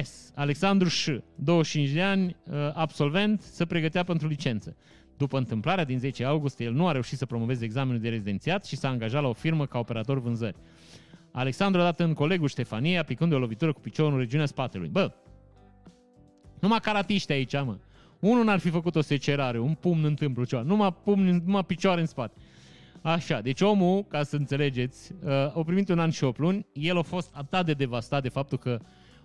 S. Alexandru Ș. 25 de ani, uh, absolvent, se pregătea pentru licență. După întâmplarea din 10 august, el nu a reușit să promoveze examenul de rezidențiat și s-a angajat la o firmă ca operator vânzări. Alexandru a dat în colegul Ștefanie, aplicând o lovitură cu piciorul în regiunea spatelui. Bă, numai caratiști aici, mă. Unul n-ar fi făcut o secerare, un pumn în tâmplu, ceva. Numai pumn, numai picioare în spate. Așa, deci omul, ca să înțelegeți, uh, a primit un an și 8 luni. El a fost atât de devastat de faptul că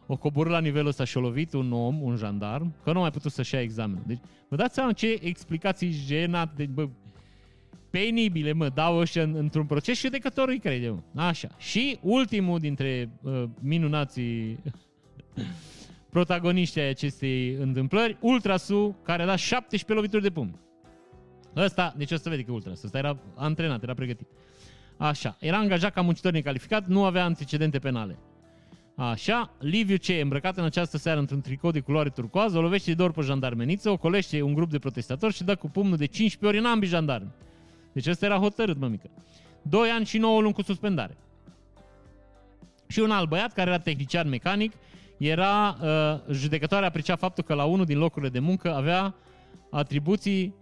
o coborât la nivelul ăsta și a lovit un om, un jandarm, că nu mai putut să-și ia examenul. Deci, vă dați seama ce explicații jenate, bă, penibile, mă, dau ăștia într-un proces și judecătorul îi crede, mă. Așa. Și ultimul dintre uh, minunații protagoniștii ai acestei întâmplări, Ultrasu, care a dat 17 lovituri de pumn. Ăsta, deci ăsta vede că Ultrasu, ăsta era antrenat, era pregătit. Așa, era angajat ca muncitor necalificat, nu avea antecedente penale. Așa, Liviu C. îmbrăcat în această seară într-un tricou de culoare turcoază, o lovește de dor pe jandarmeniță, o colește un grup de protestatori și dă cu pumnul de 15 ori în ambii jandarmi. Deci ăsta era hotărât, mămică. 2 ani și 9 luni cu suspendare. Și un alt băiat care era tehnician mecanic, era uh, judecătoarea apreciat faptul că la unul din locurile de muncă avea atribuții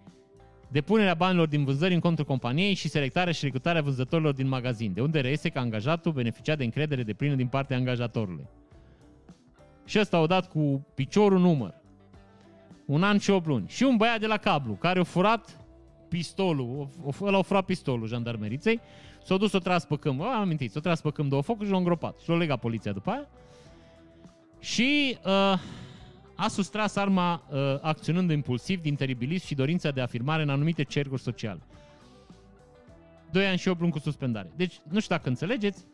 depunerea banilor din vânzări în contul companiei și selectarea și recrutarea vânzătorilor din magazin, de unde reiese că angajatul beneficia de încredere de plină din partea angajatorului. Și ăsta o dat cu piciorul număr. Un an și 8 luni. Și un băiat de la cablu, care a furat pistolul, ăla a furat pistolul jandarmeriței, s-a dus, o tras pe câmp, am amintit, s-a tras pe câmp două focuri și l-a îngropat. Și l-a legat poliția după aia. Și uh, a sustras arma uh, acționând impulsiv din teribilism și dorința de afirmare în anumite cercuri sociale. 2 ani și 8 luni cu suspendare. Deci, nu știu dacă înțelegeți,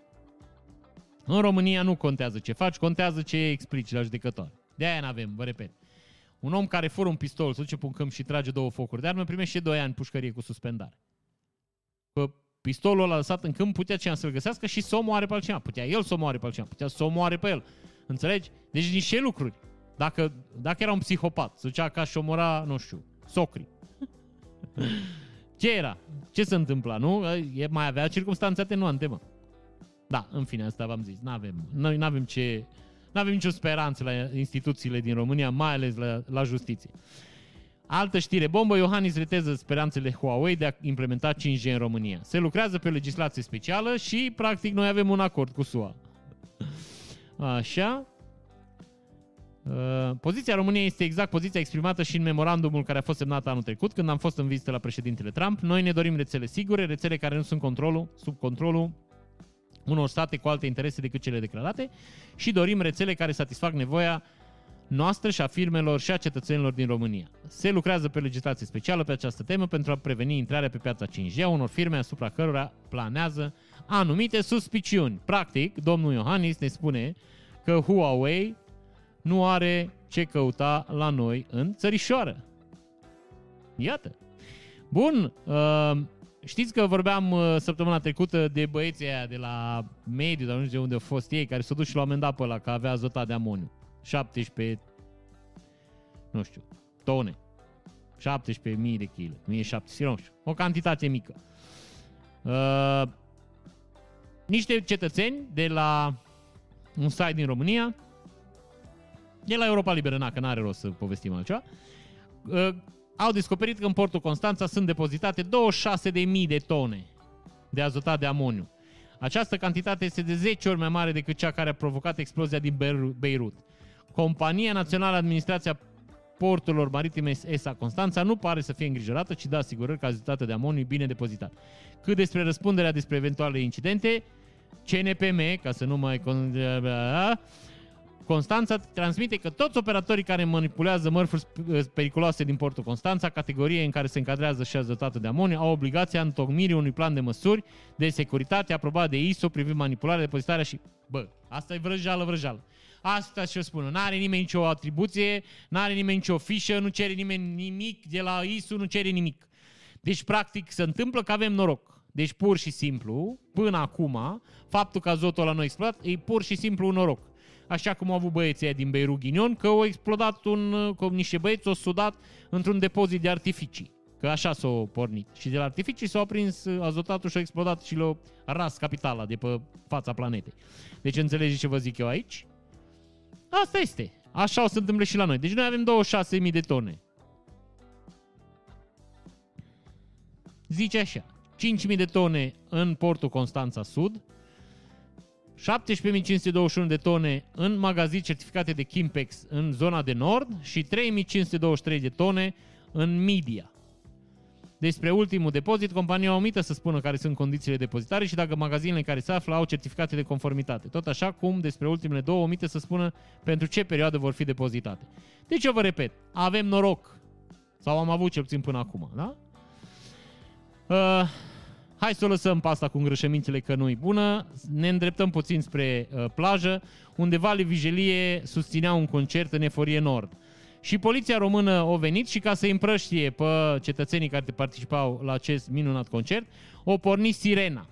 în România nu contează ce faci, contează ce explici la judecător. De aia n-avem, vă repet. Un om care fură un pistol, se duce pe un câmp și trage două focuri de armă, primește și 2 ani pușcărie cu suspendare. Că pistolul ăla lăsat în câmp putea cineva să-l găsească și să omoare pe altcineva. Putea el să omoare pe altcineva, putea să omoare pe el. Înțelegi? Deci niște lucruri. Dacă, dacă era un psihopat, să zicea că aș omora, nu știu, socri. Ce era? Ce se întâmpla, nu? E, mai avea circunstanțe atenuante, mă. Da, în fine, asta v-am zis. N-avem, noi n-avem ce... N-avem nicio speranță la instituțiile din România, mai ales la, la justiție. Altă știre bombă, Iohannis reteză speranțele Huawei de a implementa 5G în România. Se lucrează pe legislație specială și, practic, noi avem un acord cu SUA. Așa. Uh, poziția României este exact poziția exprimată și în memorandumul care a fost semnat anul trecut, când am fost în vizită la președintele Trump. Noi ne dorim rețele sigure, rețele care nu sunt controlul, sub controlul unor state cu alte interese decât cele declarate și dorim rețele care satisfac nevoia noastră și a firmelor și a cetățenilor din România. Se lucrează pe legislație specială pe această temă pentru a preveni intrarea pe piața 5G a unor firme asupra cărora planează anumite suspiciuni. Practic, domnul Iohannis ne spune că Huawei nu are ce căuta la noi în țărișoară. Iată. Bun, uh, știți că vorbeam uh, săptămâna trecută de băieții aia de la mediu, dar nu știu de unde au fost ei, care s-au dus și l-au amendat pe ăla că avea azotat de amoniu. 17, nu știu, tone. 17.000 de kg, 1700, nu știu, o cantitate mică. Uh, niște cetățeni de la un site din România E la Europa Liberă, na, că n-are rost să povestim altceva. Uh, au descoperit că în portul Constanța sunt depozitate 26.000 de tone de azotat de amoniu. Această cantitate este de 10 ori mai mare decât cea care a provocat explozia din Beirut. Compania Națională Administrația Porturilor Maritime ESA Constanța nu pare să fie îngrijorată, ci dă asigurări că azotată de amoniu e bine depozitat. Cât despre răspunderea despre eventuale incidente, CNPM, ca să nu mai Constanța transmite că toți operatorii care manipulează mărfuri periculoase din portul Constanța, categorie în care se încadrează și azotatul de amoniu, au obligația întocmirii unui plan de măsuri de securitate aprobat de ISO privind manipularea, depozitarea și... Bă, asta e vrăjeală, vrăjeală. Asta ce spun. N-are nimeni nicio atribuție, n-are nimeni nicio fișă, nu cere nimeni nimic de la ISO, nu cere nimic. Deci, practic, se întâmplă că avem noroc. Deci, pur și simplu, până acum, faptul că azotul la noi explodat e pur și simplu un noroc. Așa cum au avut băieții din Beirut Ghinion, că au explodat un, că niște băieți au sudat într-un depozit de artificii. Că așa s-au pornit. Și de la artificii s-au prins azotatul și au explodat și le-au ras capitala de pe fața planetei. Deci înțelegeți ce vă zic eu aici? Asta este. Așa o să întâmple și la noi. Deci noi avem 26.000 de tone. Zice așa. 5.000 de tone în portul Constanța Sud, 17.521 de tone în magazii certificate de Kimpex în zona de nord și 3.523 de tone în media. Despre ultimul depozit, compania omită să spună care sunt condițiile depozitare și dacă magazinele care se află au certificate de conformitate. Tot așa cum despre ultimele două omite să spună pentru ce perioadă vor fi depozitate. Deci eu vă repet, avem noroc, sau am avut cel puțin până acum, da? Uh, hai să o lăsăm pe asta cu îngrășămintele că nu-i bună, ne îndreptăm puțin spre uh, plajă, unde Vale Vigelie susținea un concert în Eforie Nord. Și poliția română a venit și ca să împrăștie pe cetățenii care participau la acest minunat concert, o porni sirena.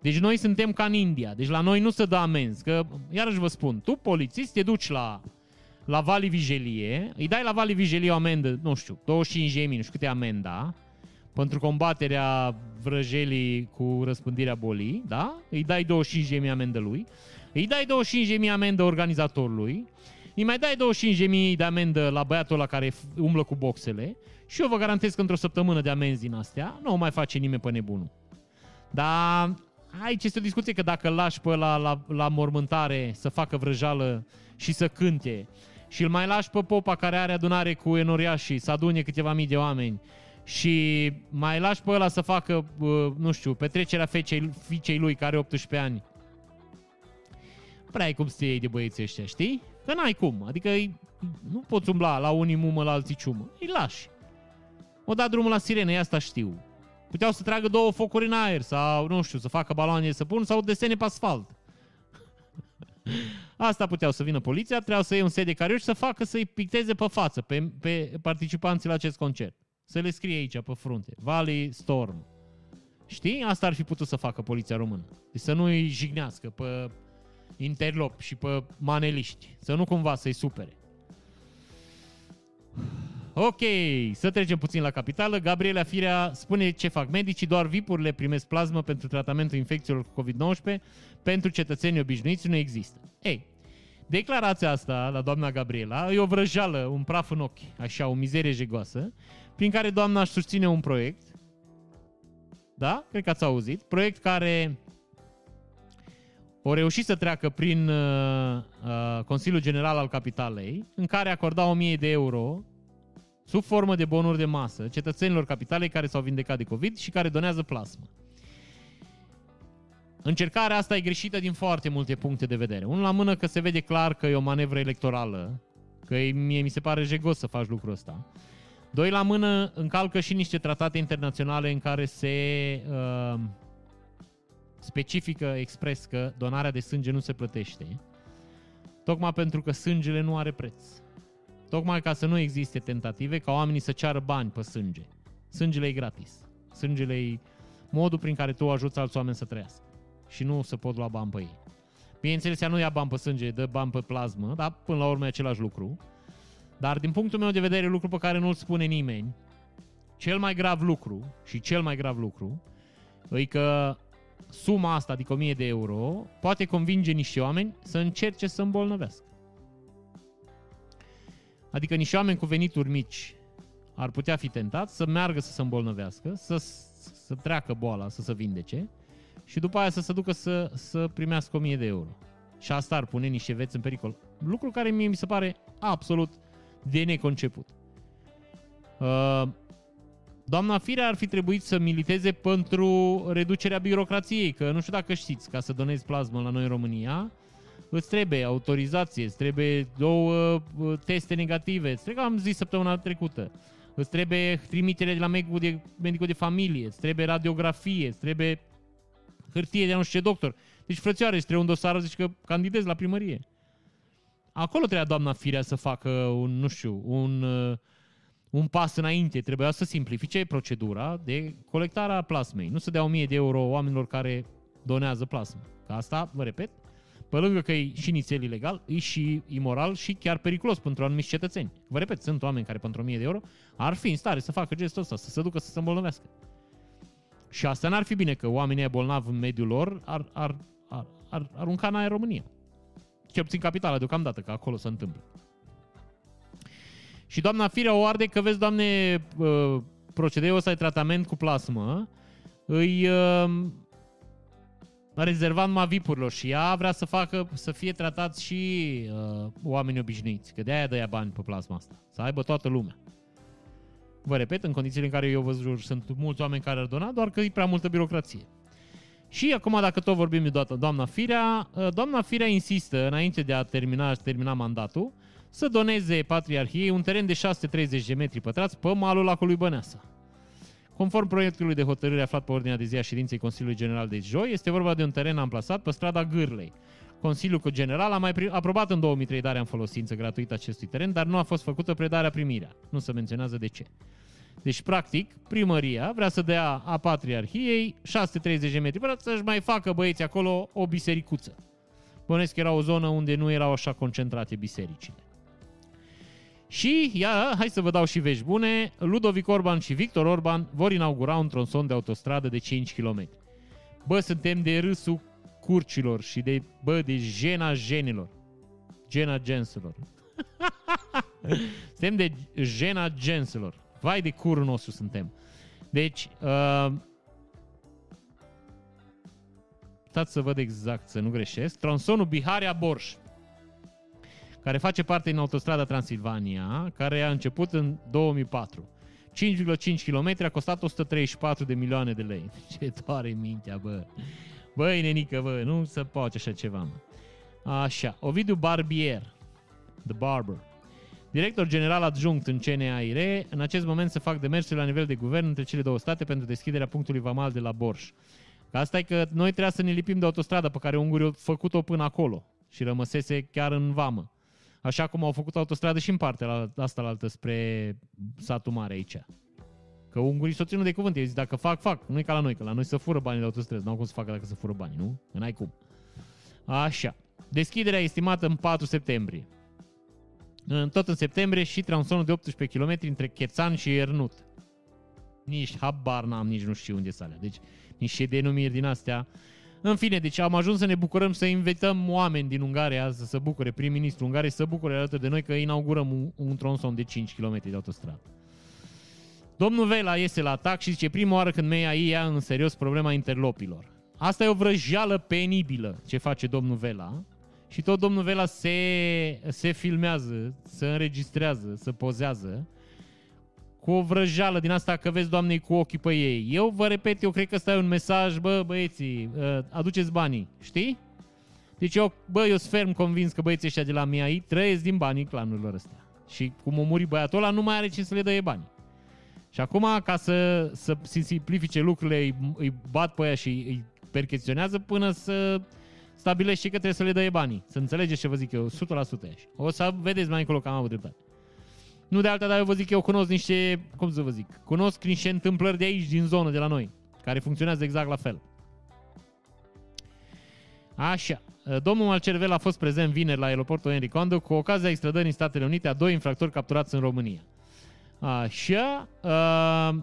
Deci noi suntem ca în India, deci la noi nu se dă amenzi, că iarăși vă spun, tu polițist te duci la, la Vali Vigelie, îi dai la Vali Vigelie o amendă, nu știu, 25 nu știu câte amenda, pentru combaterea vrăjelii cu răspândirea bolii, da? Îi dai 25.000 amendă lui, îi dai 25.000 amendă organizatorului, îi mai dai 25.000 de amendă la băiatul ăla care umblă cu boxele și eu vă garantez că într-o săptămână de amenzi din astea nu o mai face nimeni pe nebunul. Dar aici este o discuție că dacă îl lași pe la, la, la mormântare să facă vrăjală și să cânte și îl mai lași pe popa care are adunare cu enoriașii să adune câteva mii de oameni și mai lași pe ăla să facă, nu știu, petrecerea fecei, fiicei lui care are 18 ani. Prea ai cum să iei de băieții ăștia, știi? Că n-ai cum, adică nu poți umbla la unii mumă, la alții ciumă. Îi lași. O da drumul la sirene, asta știu. Puteau să tragă două focuri în aer sau, nu știu, să facă baloane să pun sau desene pe asfalt. Asta puteau să vină poliția, trebuiau să iei un set de carioși să facă să-i picteze pe față pe, pe participanții la acest concert. Să le scrie aici pe frunte. Valley Storm. Știi? Asta ar fi putut să facă poliția română. Deci să nu-i jignească pe interlop și pe maneliști. Să nu cumva să-i supere. Ok, să trecem puțin la capitală. Gabriela Firea spune ce fac medicii, doar VIP-urile primesc plasmă pentru tratamentul infecțiilor cu COVID-19, pentru cetățenii obișnuiți nu există. Ei, declarația asta la doamna Gabriela e o vrăjală, un praf în ochi, așa, o mizerie jegoasă, prin care doamna își susține un proiect, da? Cred că ați auzit. Proiect care o reușit să treacă prin uh, uh, Consiliul General al Capitalei, în care acorda 1000 de euro sub formă de bonuri de masă cetățenilor capitalei care s-au vindecat de COVID și care donează plasmă. Încercarea asta e greșită din foarte multe puncte de vedere. Unul la mână că se vede clar că e o manevră electorală, că mie mi se pare jegos să faci lucrul ăsta. Doi la mână încalcă și niște tratate internaționale în care se uh, specifică expres că donarea de sânge nu se plătește, tocmai pentru că sângele nu are preț. Tocmai ca să nu existe tentative ca oamenii să ceară bani pe sânge. Sângele e gratis. Sângele e modul prin care tu ajuți alți oameni să trăiască. Și nu să pot lua bani pe ei. Bineînțeles, ea nu ia bani pe sânge, dă bani pe plasmă, dar până la urmă e același lucru. Dar din punctul meu de vedere, lucru pe care nu-l spune nimeni, cel mai grav lucru și cel mai grav lucru e că suma asta, adică 1000 de euro, poate convinge niște oameni să încerce să îmbolnăvească. Adică niște oameni cu venituri mici ar putea fi tentați să meargă să se îmbolnăvească, să, să treacă boala, să se vindece și după aia să se ducă să, să primească 1000 de euro. Și asta ar pune niște veți în pericol. Lucru care mie mi se pare absolut de neconceput. Uh, Doamna Firea ar fi trebuit să militeze pentru reducerea birocrației, că nu știu dacă știți, ca să donezi plasmă la noi în România, îți trebuie autorizație, îți trebuie două uh, teste negative, îți trebuie, am zis săptămâna trecută, îți trebuie trimitere de la medicul de, medicul de familie, îți trebuie radiografie, îți trebuie hârtie de nu știu ce doctor. Deci, frățioare, îți trebuie un dosar, zici că candidezi la primărie. Acolo trebuia doamna Firea să facă un, nu știu, un, uh, un pas înainte. Trebuia să simplifice procedura de colectare a plasmei. Nu să dea 1000 de euro oamenilor care donează plasmă. Că asta, vă repet, pe lângă că e și nițel ilegal, e și imoral și chiar periculos pentru anumiți cetățeni. Vă repet, sunt oameni care pentru 1000 de euro ar fi în stare să facă gestul ăsta, să se ducă să se îmbolnăvească. Și asta n-ar fi bine că oamenii bolnavi în mediul lor ar, ar, ar, ar arunca în aer România. Cel puțin capitala deocamdată, că acolo se întâmplă. Și doamna Firea o arde că, vezi, doamne, uh, procedeul ăsta de tratament cu plasmă îi uh, rezervat numai vipurilor și ea vrea să facă, să fie tratați și uh, oamenii obișnuiți, că de-aia dă bani pe plasma asta, să aibă toată lumea. Vă repet, în condițiile în care eu văzut, sunt mulți oameni care ar dona, doar că e prea multă birocrație. Și acum, dacă tot vorbim de doamna Firea, uh, doamna Firea insistă, înainte de a termina, termina mandatul, să doneze Patriarhiei un teren de 630 de metri pătrați pe malul lacului Băneasa. Conform proiectului de hotărâre aflat pe ordinea de zi a ședinței Consiliului General de joi, este vorba de un teren amplasat pe strada Gârlei. Consiliul General a mai aprobat în 2003 darea în folosință gratuită acestui teren, dar nu a fost făcută predarea primirea. Nu se menționează de ce. Deci, practic, primăria vrea să dea a Patriarhiei 630 de metri pătrați să-și mai facă băieți acolo o bisericuță. Bănesc că era o zonă unde nu erau așa concentrate bisericile. Și, ia, hai să vă dau și vești bune, Ludovic Orban și Victor Orban vor inaugura un tronson de autostradă de 5 km. Bă, suntem de râsul curcilor și de, bă, de jena jenilor. Jena genselor. suntem de jena genselor. Vai de curul nostru suntem. Deci, uh, stați să văd exact, să nu greșesc. Tronsonul Biharia-Borș care face parte din autostrada Transilvania, care a început în 2004. 5,5 km a costat 134 de milioane de lei. Ce doare mintea, bă. Băi, nenică, bă, nu se poate așa ceva, mă. Așa, Ovidiu Barbier, The Barber, director general adjunct în CNAIR, în acest moment se fac demersuri la nivel de guvern între cele două state pentru deschiderea punctului vamal de la Borș. Că asta e că noi trebuia să ne lipim de autostradă pe care ungurii au făcut-o până acolo și rămăsese chiar în vamă. Așa cum au făcut autostradă și în partea asta la altă spre satul mare aici. Că ungurii s-o ținut de cuvânt. Ei zic, dacă fac, fac. Nu e ca la noi, că la noi să fură banii de autostrăzi. Nu au cum să facă dacă să fură banii, nu? N-ai cum. Așa. Deschiderea estimată în 4 septembrie. Tot în septembrie și tronsonul de 18 km între Chețan și Ernut. Nici habar n-am, nici nu știu unde să alea. Deci niște denumiri din astea în fine, deci am ajuns să ne bucurăm să invităm oameni din Ungaria să se bucure, prim-ministru Ungariei să bucure alături de noi că inaugurăm un, un tronson de 5 km de autostradă. Domnul Vela iese la atac și zice prima oară când MEA ia în serios problema interlopilor. Asta e o vrăjeală penibilă ce face domnul Vela și tot domnul Vela se, se filmează, se înregistrează, se pozează cu o vrăjeală din asta că vezi doamnei cu ochii pe ei. Eu vă repet, eu cred că ăsta e un mesaj, bă, băieții, uh, aduceți banii, știi? Deci eu, bă, eu sunt ferm convins că băieții ăștia de la MIAI trăiesc din banii clanurilor ăstea. Și cum o muri băiatul ăla, nu mai are cine să le dă bani. Și acum, ca să, să simplifice lucrurile, îi, îi bat pe aia și îi percheționează până să stabilește că trebuie să le dă banii. Să înțelegeți ce vă zic eu, 100% așa. O să vedeți mai încolo că am avut dreptate. Nu de alta, dar eu vă zic că eu cunosc niște, cum să vă zic, cunosc niște întâmplări de aici, din zonă, de la noi, care funcționează exact la fel. Așa. Domnul Malcervel a fost prezent vineri la aeroportul Henry Condo cu ocazia extradării în Statele Unite a doi infractori capturați în România. Așa. Uh,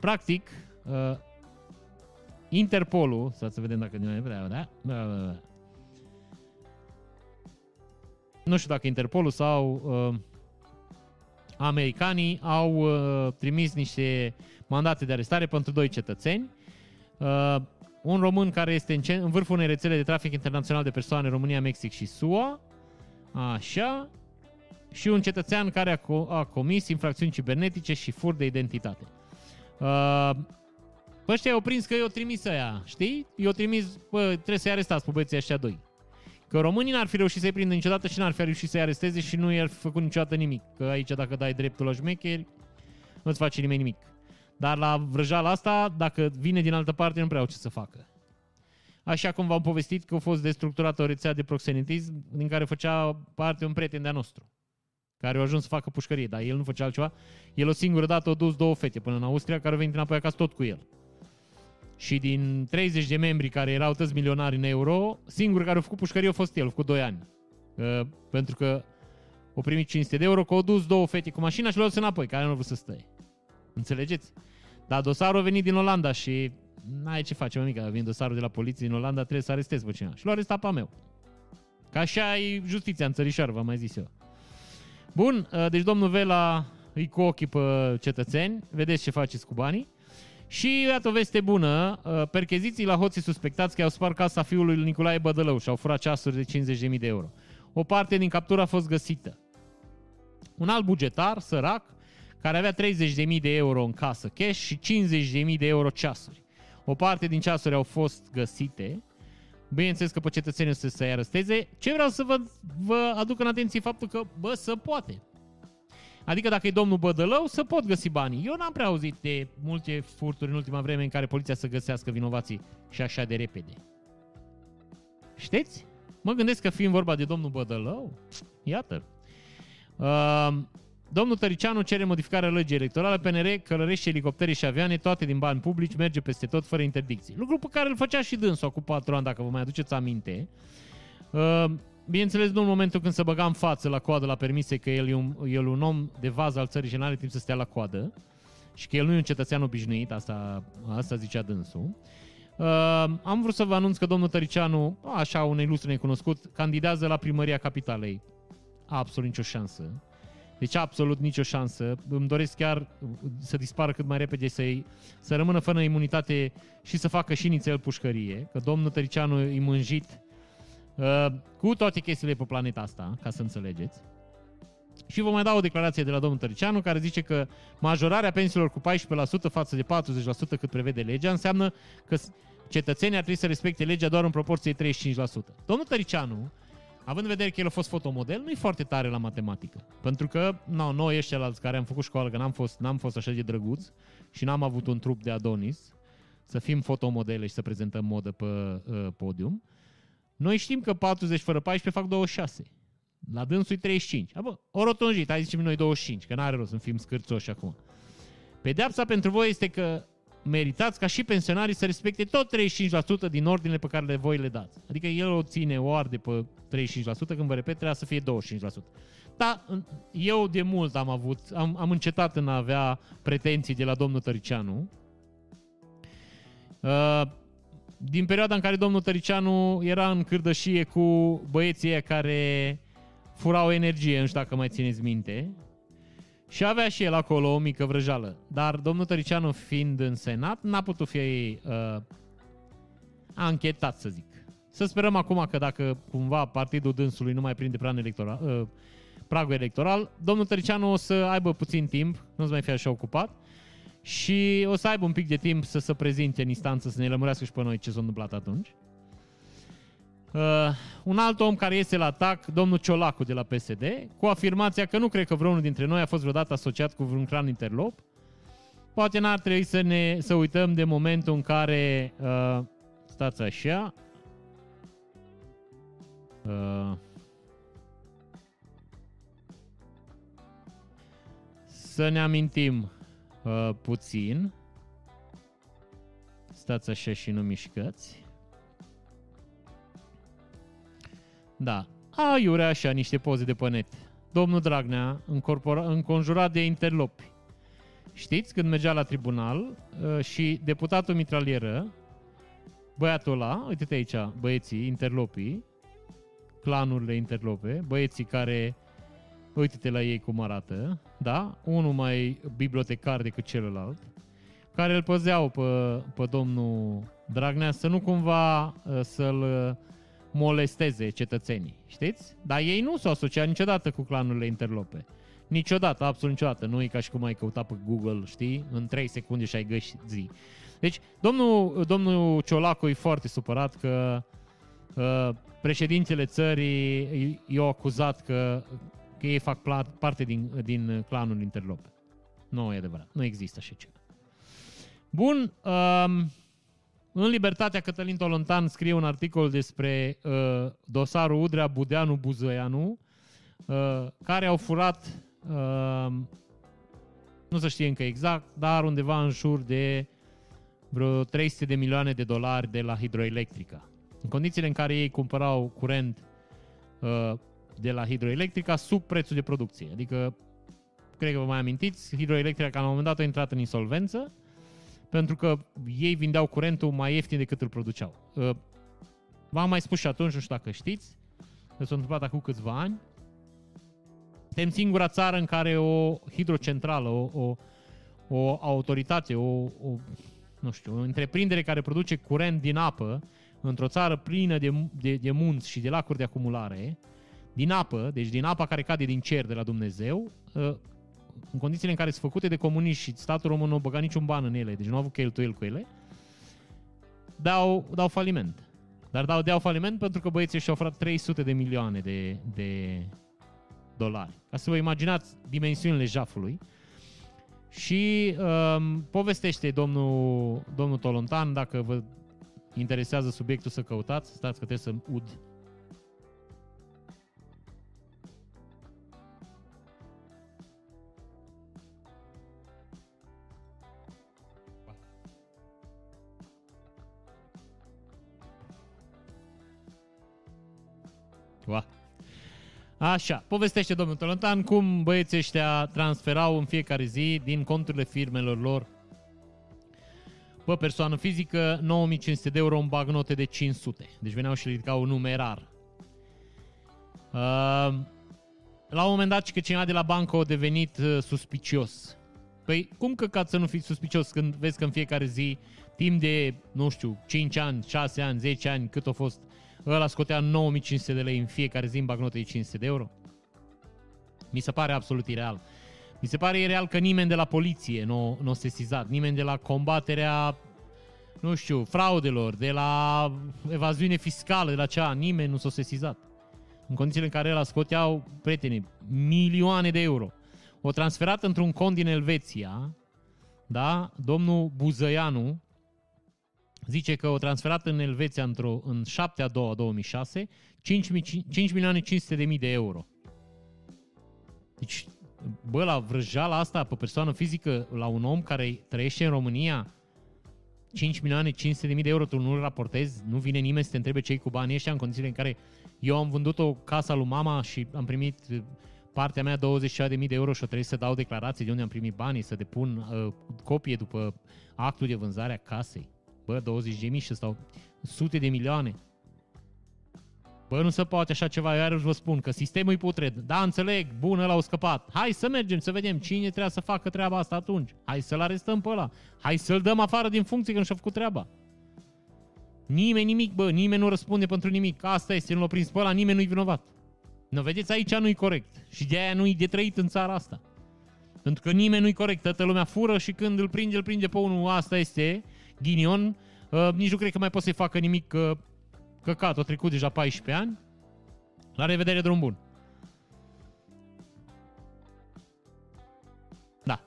practic, uh, Interpolul, să vedem dacă ne vedea, da? Da, da, da. Nu știu dacă Interpolul sau uh, americanii au uh, trimis niște mandate de arestare pentru doi cetățeni. Uh, un român care este în, în vârful unei rețele de trafic internațional de persoane România, Mexic și SUA. Așa. Și un cetățean care a, co- a comis infracțiuni cibernetice și fur de identitate. Uh, Păi ăștia i-au prins că i-au trimis aia, știi? I-au trimis, bă, trebuie să-i arestați pe băieții ăștia doi. Că românii n-ar fi reușit să-i prindă niciodată și n-ar fi reușit să-i aresteze și nu i-ar fi făcut niciodată nimic. Că aici dacă dai dreptul la șmecheri, nu-ți face nimeni nimic. Dar la vrăjala asta, dacă vine din altă parte, nu prea au ce să facă. Așa cum v-am povestit că a fost destructurată o rețea de proxenetism din care făcea parte un prieten de-a nostru care au ajuns să facă pușcărie, dar el nu făcea altceva. El o singură dată a dus două fete până în Austria, care au venit înapoi acasă tot cu el. Și din 30 de membri care erau toți milionari în euro, singurul care a făcut pușcărie a fost el, cu 2 ani. Uh, pentru că o primit 500 de euro, că au dus două fete cu mașina și le-au dus înapoi, care nu au vrut să stai. Înțelegeți? Dar dosarul a venit din Olanda și n-ai ce face, mă mică, vine dosarul de la poliție din Olanda, trebuie să arestezi pe cineva. Și l-a arestat pe meu. Ca așa e justiția în țărișoară, v-am mai zis eu. Bun, uh, deci domnul Vela îi cu ochii pe cetățeni, vedeți ce faceți cu banii. Și iată o veste bună, uh, percheziții la hoții suspectați că au spart casa fiului lui Nicolae Bădălău și au furat ceasuri de 50.000 de euro. O parte din captură a fost găsită. Un alt bugetar, sărac, care avea 30.000 de euro în casă cash și 50.000 de euro ceasuri. O parte din ceasuri au fost găsite, Bineînțeles că pe cetățenii să se aresteze. Ce vreau să vă, vă aduc în atenție faptul că, bă, să poate. Adică dacă e domnul Bădălău, să pot găsi banii. Eu n-am prea auzit de multe furturi în ultima vreme în care poliția să găsească vinovații și așa de repede. Știți? Mă gândesc că fiind vorba de domnul Bădălău, iată. Uh, Domnul Tăricianu cere modificarea legii electorale, PNR, călărește elicoptere și avioane, toate din bani publici, merge peste tot fără interdicții. Lucru pe care îl făcea și dânsul cu patru ani, dacă vă mai aduceți aminte. Uh, bineînțeles, nu în momentul când se băga în față la coadă la permise că el e un, el un om de vază al țării și nu are timp să stea la coadă și că el nu e un cetățean obișnuit, asta, asta zicea dânsul. Uh, am vrut să vă anunț că domnul Tăricianu, așa un ilustru necunoscut, candidează la primăria capitalei. Absolut nicio șansă. Deci absolut nicio șansă. Îmi doresc chiar să dispară cât mai repede, să, să rămână fără imunitate și să facă și nițel pușcărie, că domnul Tăricianu e mânjit uh, cu toate chestiile pe planeta asta, ca să înțelegeți. Și vă mai dau o declarație de la domnul Tăricianu care zice că majorarea pensiilor cu 14% față de 40% cât prevede legea înseamnă că cetățenii ar trebui să respecte legea doar în proporție de 35%. Domnul Tăricianu având în vedere că el a fost fotomodel, nu e foarte tare la matematică. Pentru că, no, noi ăștia alți care am făcut școală, că n-am fost, n-am fost așa de drăguț și n-am avut un trup de Adonis, să fim fotomodele și să prezentăm modă pe uh, podium, noi știm că 40 fără 14 fac 26. La dânsul e 35. Abă, o rotunjit, hai zicem noi 25, că n-are rost să fim scârțoși acum. Pedeapsa pentru voi este că meritați ca și pensionarii să respecte tot 35% din ordinele pe care le voi le dați. Adică el o ține, o arde pe 35%, când vă repet, trebuia să fie 25%. Da, eu de mult am avut, am, am încetat în a avea pretenții de la domnul Tăricianu. Uh, din perioada în care domnul Tăricianu era în cârdășie cu băieții care furau energie, nu știu dacă mai țineți minte, și avea și el acolo o mică vrăjală. Dar domnul Tăricianu fiind în Senat, n-a putut fi uh, anchetat, să zic. Să sperăm acum că dacă cumva partidul dânsului nu mai prinde plan electoral, uh, pragul electoral, domnul Tăricianu o să aibă puțin timp, nu o să mai fie așa ocupat, și o să aibă un pic de timp să se prezinte în instanță, să ne lămurească și pe noi ce s-a întâmplat atunci. Uh, un alt om care iese la atac, domnul Ciolacu de la PSD, cu afirmația că nu cred că vreunul dintre noi a fost vreodată asociat cu vreun clan interlop. Poate n-ar trebui să ne să uităm de momentul în care uh, stați așa. Uh, să ne amintim uh, puțin. Stați așa și nu mișcați. Da. Aiurea așa niște poze de pe net. Domnul Dragnea, înconjurat de interlopi. Știți, când mergea la tribunal uh, și deputatul mitralieră, băiatul ăla, uite-te aici, băieții, interlopii, clanurile interlope, băieții care, uite-te la ei cum arată, da? Unul mai bibliotecar decât celălalt, care îl păzeau pe, pe domnul Dragnea să nu cumva uh, să-l molesteze cetățenii, știți? Dar ei nu s-au asociat niciodată cu clanurile interlope. Niciodată, absolut niciodată. Nu e ca și cum ai căutat pe Google, știi? În 3 secunde și ai găsit zi. Deci, domnul, domnul Ciolacu e foarte supărat că uh, președintele țării i-a acuzat că, că ei fac parte din, din clanul interlope. Nu e adevărat. Nu există așa ceva. Bun. Um, în Libertatea, Cătălin Tolontan scrie un articol despre uh, dosarul Udrea Budeanu Buzăianu, uh, care au furat, uh, nu se știe încă exact, dar undeva în jur de vreo 300 de milioane de dolari de la hidroelectrica. În condițiile în care ei cumpărau curent uh, de la hidroelectrica sub prețul de producție. Adică, cred că vă mai amintiți, hidroelectrica la un moment dat a intrat în insolvență, pentru că ei vindeau curentul mai ieftin decât îl produceau. Uh, v-am mai spus și atunci, nu știu dacă știți, că s-a întâmplat acum câțiva ani. Suntem singura țară în care o hidrocentrală, o, o, o autoritate, o, o, nu știu, o întreprindere care produce curent din apă într-o țară plină de, de, de munți și de lacuri de acumulare, din apă, deci din apa care cade din cer de la Dumnezeu, uh, în condițiile în care sunt făcute de comuniști și statul român nu a băgat niciun ban în ele, deci nu au avut cheltuieli cu ele, dau, dau faliment. Dar dau, dau faliment pentru că băieții și-au oferat 300 de milioane de, de dolari. Ca să vă imaginați dimensiunile jafului. Și um, povestește domnul, domnul Tolontan, dacă vă interesează subiectul să căutați, stați că trebuie să ud Așa, povestește domnul Tolontan cum băieții ăștia transferau în fiecare zi din conturile firmelor lor pe persoană fizică 9500 de euro în bagnote de 500. Deci veneau și ridicau un numerar. Uh, la un moment dat, că cineva de la bancă a devenit uh, suspicios. Păi, cum căcat să nu fii suspicios când vezi că în fiecare zi, timp de, nu știu, 5 ani, 6 ani, 10 ani, cât a fost ăla scotea 9500 de lei în fiecare zi în bagnote de 500 de euro. Mi se pare absolut ireal. Mi se pare ireal că nimeni de la poliție nu, nu a sesizat, nimeni de la combaterea, nu știu, fraudelor, de la evaziune fiscală, de la cea, nimeni nu s-a sesizat. În condițiile în care el scoteau, prieteni, milioane de euro. O transferat într-un cont din Elveția, da, domnul Buzăianu, zice că o transferat în Elveția într-o, în 7 a 2 2006 5, 5 milioane 500 de mii de euro. Deci, bă, la vrăjeala asta pe persoană fizică, la un om care trăiește în România, 5 milioane 500 de mii de euro, tu nu-l raportezi, nu vine nimeni să te întrebe ce cu banii ăștia în condițiile în care eu am vândut o casă lui mama și am primit partea mea 26 de mii de euro și o trebuie să dau declarații de unde am primit banii, să depun uh, copie după actul de vânzare a casei. Bă, 20 de mii și stau sute de milioane. Bă, nu se poate așa ceva, eu iarăși vă spun că sistemul e putred. Da, înțeleg, bun, ăla au scăpat. Hai să mergem să vedem cine trebuie să facă treaba asta atunci. Hai să-l arestăm pe ăla. Hai să-l dăm afară din funcție că nu și-a făcut treaba. Nimeni nimic, bă, nimeni nu răspunde pentru nimic. Asta este, nu l-a prins pe ăla, nimeni nu-i vinovat. Nu vedeți, aici nu-i corect. Și de aia nu-i de trăit în țara asta. Pentru că nimeni nu-i corect. Toată lumea fură și când îl prinde, îl prinde pe unul. Asta este ghinion, uh, nici nu cred că mai pot să-i facă nimic că căcat, a trecut deja 14 ani. La revedere, drum bun! Da.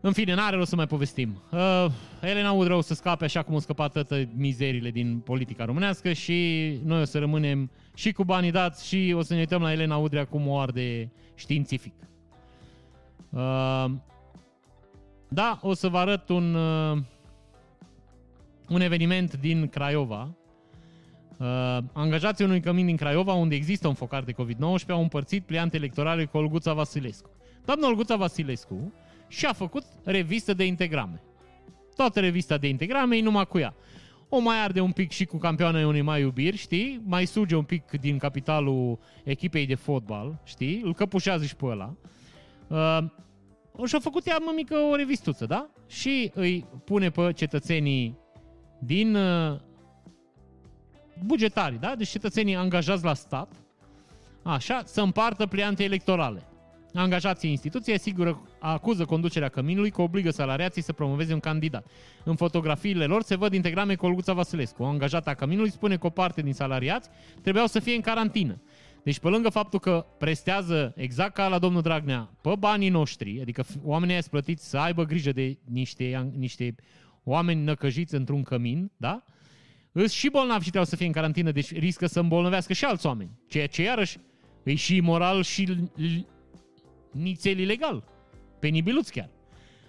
În fine, n-are rost să mai povestim. Uh, Elena Udră o să scape așa cum au scăpat toate mizerile din politica românească și noi o să rămânem și cu banii dați și o să ne uităm la Elena Udrea cum o arde științific. Uh, da, o să vă arăt un... Uh, un eveniment din Craiova. Uh, angajații unui cămin din Craiova, unde există un focar de COVID-19, au împărțit pliante electorale cu Olguța Vasilescu. Doamna Olguța Vasilescu și-a făcut revistă de integrame. Toată revista de integrame e numai cu ea. O mai arde un pic și cu campioana unei mai iubiri, știi? Mai suge un pic din capitalul echipei de fotbal, știi? Îl căpușează și pe ăla. Uh, și-a făcut ea, mămică, o revistuță, da? Și îi pune pe cetățenii din uh, bugetarii, da? Deci cetățenii angajați la stat, așa, să împartă pliante electorale. Angajații instituției asigură, acuză conducerea căminului că obligă salariații să promoveze un candidat. În fotografiile lor se văd integrame cu Olguța Vasilescu. O angajată a căminului spune că o parte din salariați trebuiau să fie în carantină. Deci pe lângă faptul că prestează exact ca la domnul Dragnea pe banii noștri, adică oamenii aia plătiți să aibă grijă de niște, niște oameni năcăjiți într-un cămin, da? Îs și bolnavi și trebuie să fie în carantină, deci riscă să îmbolnăvească și alți oameni. Ceea ce iarăși e și imoral și nițel ilegal. Penibiluț chiar.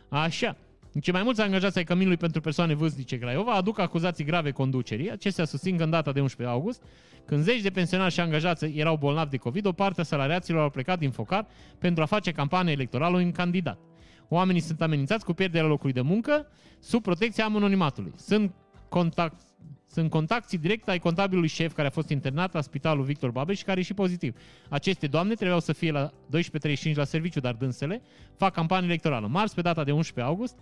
Așa. Ce mai mulți angajați ai Căminului pentru persoane vârstnice Craiova aduc acuzații grave conducerii. Acestea susțin că în data de 11 august, când zeci de pensionari și angajați erau bolnavi de COVID, o parte a salariaților au plecat din focar pentru a face campanie electorală în candidat. Oamenii sunt amenințați cu pierderea locului de muncă sub protecția anonimatului. Sunt contact, sunt contacții direct ai contabilului șef care a fost internat la spitalul Victor Babeș și care e și pozitiv. Aceste doamne trebuiau să fie la 12.35 la serviciu, dar dânsele fac campanie electorală. Marți, pe data de 11 august,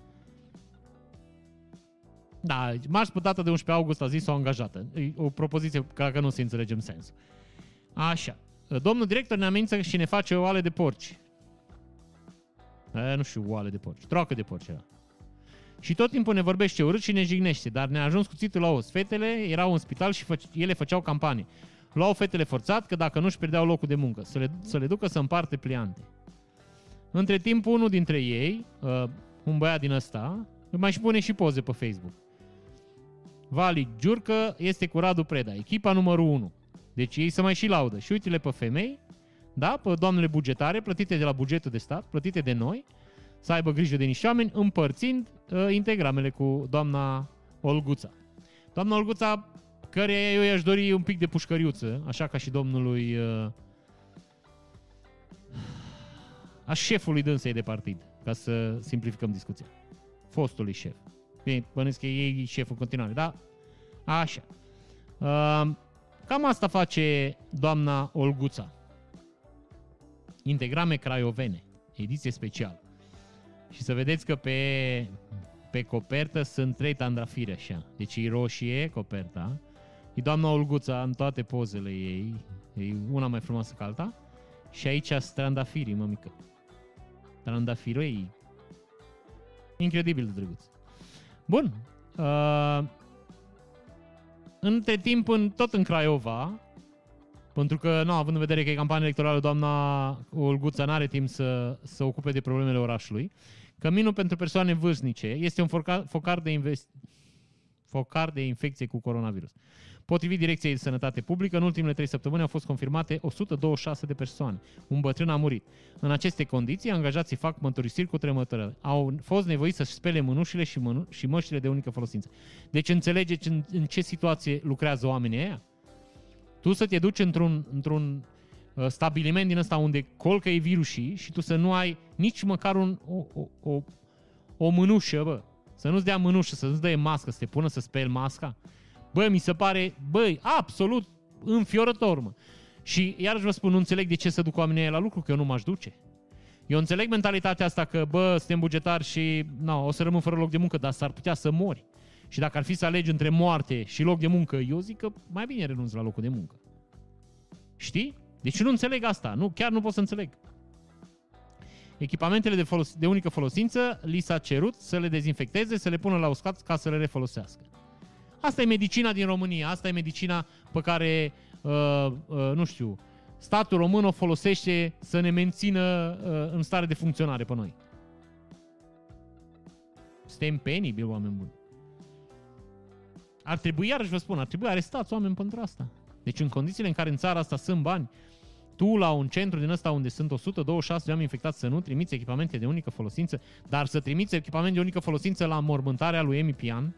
da, marți pe data de 11 august a zis o angajată. E o propoziție ca că nu se înțelegem sensul. Așa. Domnul director ne amenință și ne face oale de porci. E, nu știu, oale de porci. Troacă de porci era. Și tot timpul ne vorbește urât și ne jignește, dar ne-a ajuns cuțitul la os. Fetele erau în spital și fă- ele făceau campanie. Luau fetele forțat că dacă nu își pierdeau locul de muncă, să le, să le ducă să împarte pliante. Între timp, unul dintre ei, uh, un băiat din ăsta, mai și pune și poze pe Facebook. Vali Giurcă este cu Radu Preda, echipa numărul 1. Deci ei să mai și laudă. Și uite-le pe femei, da, pe doamnele bugetare, plătite de la bugetul de stat, plătite de noi, să aibă grijă de niște oameni, împărțind uh, integramele cu doamna Olguța. Doamna Olguța, care eu i-aș dori un pic de pușcăriuță, așa ca și domnului uh, a șefului dânsei de partid, ca să simplificăm discuția. Fostului șef. Bine, bănesc că ei șeful în continuare, da? Așa. Uh, cam asta face doamna Olguța. Integrame craiovene, ediție specială. Și să vedeți că pe, pe copertă sunt trei tandafiri așa. Deci e roșie coperta. E doamna Olguța în toate pozele ei. E una mai frumoasă ca alta. Și aici strandafirii, mămică. Trandafirul ei. Incredibil de drăguț. Bun. Uh, între timp, în, tot în Craiova, pentru că, nu, având în vedere că e campanie electorală, doamna Olguța n-are timp să, să ocupe de problemele orașului. Căminul pentru persoane vârstnice este un focar, focar, de invest, focar de infecție cu coronavirus. Potrivit Direcției de Sănătate Publică, în ultimele trei săptămâni au fost confirmate 126 de persoane. Un bătrân a murit. În aceste condiții, angajații fac mărturisiri cu tremătără. Au fost nevoiți să-și spele mânușile și, mânu- și măștile de unică folosință. Deci înțelegeți în, în ce situație lucrează oamenii ăia? Tu să te duci într-un, într-un uh, stabiliment din ăsta unde colcă e virusii și tu să nu ai nici măcar un, o, o, o, o mânușă, bă. Să nu-ți dea mânușă, să nu-ți dea mască, să te pună să speli masca. Bă, mi se pare, băi, absolut înfiorător, mă. Și iarăși vă spun, nu înțeleg de ce să duc oamenii la lucru, că eu nu m-aș duce. Eu înțeleg mentalitatea asta că, bă, suntem bugetari și na, o să rămân fără loc de muncă, dar s-ar putea să mori. Și dacă ar fi să alegi între moarte și loc de muncă, eu zic că mai bine renunț la locul de muncă. Știi? Deci nu înțeleg asta. Nu, chiar nu pot să înțeleg. Echipamentele de, folos- de unică folosință li s-a cerut să le dezinfecteze, să le pună la uscat ca să le refolosească. Asta e medicina din România, asta e medicina pe care, uh, uh, nu știu, statul român o folosește să ne mențină uh, în stare de funcționare pe noi. Suntem penibili, oameni buni. Ar trebui, iarăși vă spun, ar trebui arestați oameni pentru asta. Deci în condițiile în care în țara asta sunt bani, tu la un centru din ăsta unde sunt 126 de oameni infectați să nu trimiți echipamente de unică folosință, dar să trimiți echipamente de unică folosință la mormântarea lui Emi Pian,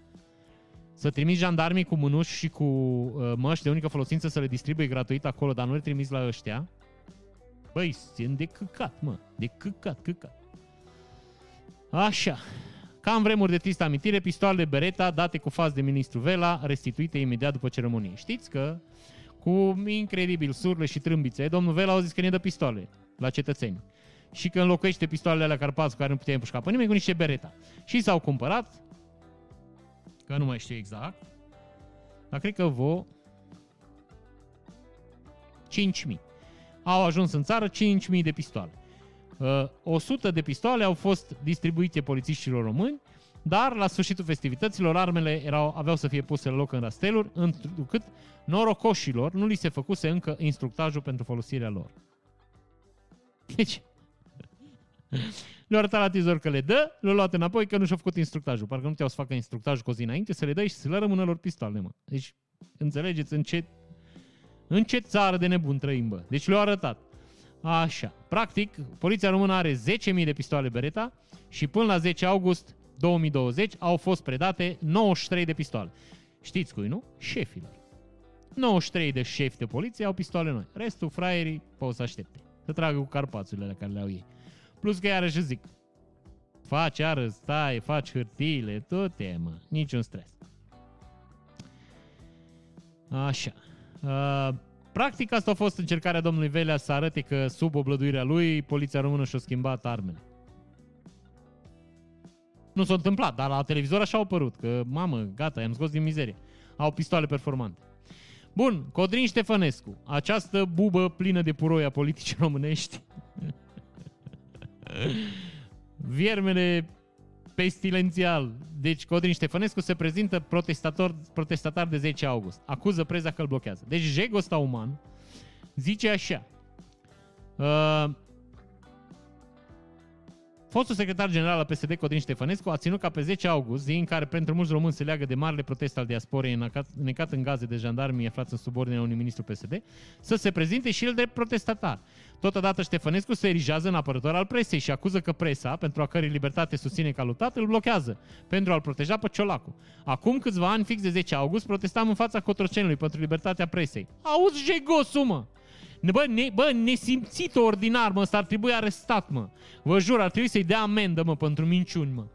să trimiți jandarmii cu mânuși și cu uh, măști de unică folosință să le distribuie gratuit acolo, dar nu le trimiți la ăștia, băi, sunt de căcat, mă, de căcat, căcat. Așa, ca în vremuri de tristă amintire, pistoalele Beretta date cu faz de ministru Vela, restituite imediat după ceremonie. Știți că cu incredibil surle și trâmbițe, domnul Vela a zis că ne dă pistoale la cetățeni. Și că înlocuiește pistoalele alea Carpați care nu putea împușca pe nimeni cu niște Beretta. Și s-au cumpărat, că nu mai știu exact, dar cred că vă 5.000. Au ajuns în țară 5.000 de pistoale. Uh, 100 de pistoale au fost distribuite polițiștilor români, dar la sfârșitul festivităților armele erau, aveau să fie puse la loc în rasteluri, întrucât norocoșilor nu li se făcuse încă instructajul pentru folosirea lor. Deci, le-au arătat la tizor că le dă, le-au luat înapoi că nu și-au făcut instructajul. Parcă nu te-au să facă instructajul cu o zi înainte, să le dai și să le rămână lor pistoale, mă. Deci, înțelegeți în ce, în ce țară de nebun trăim, bă. Deci le-au arătat. Așa. Practic, poliția română are 10.000 de pistoale Beretta și până la 10 august 2020 au fost predate 93 de pistoale. Știți cui, nu? Șefilor. 93 de șefi de poliție au pistoale noi. Restul, fraierii, pot să aștepte. Să tragă cu carpațurile care le au ei. Plus că iarăși zic, faci ară, stai, faci hârtiile, tot e, mă, niciun stres. Așa. Uh, practic asta a fost încercarea domnului Velea să arate că sub oblăduirea lui, poliția română și-a schimbat armele. Nu s-a întâmplat, dar la televizor așa au părut, că mamă, gata, i-am scos din mizerie. Au pistoale performante. Bun, Codrin Ștefănescu, această bubă plină de puroi a politicii românești, viermele pestilențial. Deci Codrin Ștefănescu se prezintă protestator, protestatar de 10 august. Acuză preza că îl blochează. Deci jegul ăsta uman zice așa. Uh, Fostul secretar general al PSD, Codrin Ștefănescu, a ținut ca pe 10 august, zi în care pentru mulți români se leagă de marele protest al diasporei necat în gaze de jandarmii aflați în subordinea unui ministru PSD, să se prezinte și el de protestatar. Totodată Ștefănescu se erigează în apărător al presei și acuză că presa, pentru a cărei libertate susține ca lutat, îl blochează pentru a-l proteja pe Ciolacu. Acum câțiva ani, fix de 10 august, protestam în fața Cotrocenului pentru libertatea presei. Auzi, jegosul, mă! Bă, ne, bă, nesimțit ordinar, mă, ăsta ar trebui arestat, mă. Vă jur, ar trebui să-i dea amendă, mă, pentru minciuni, mă.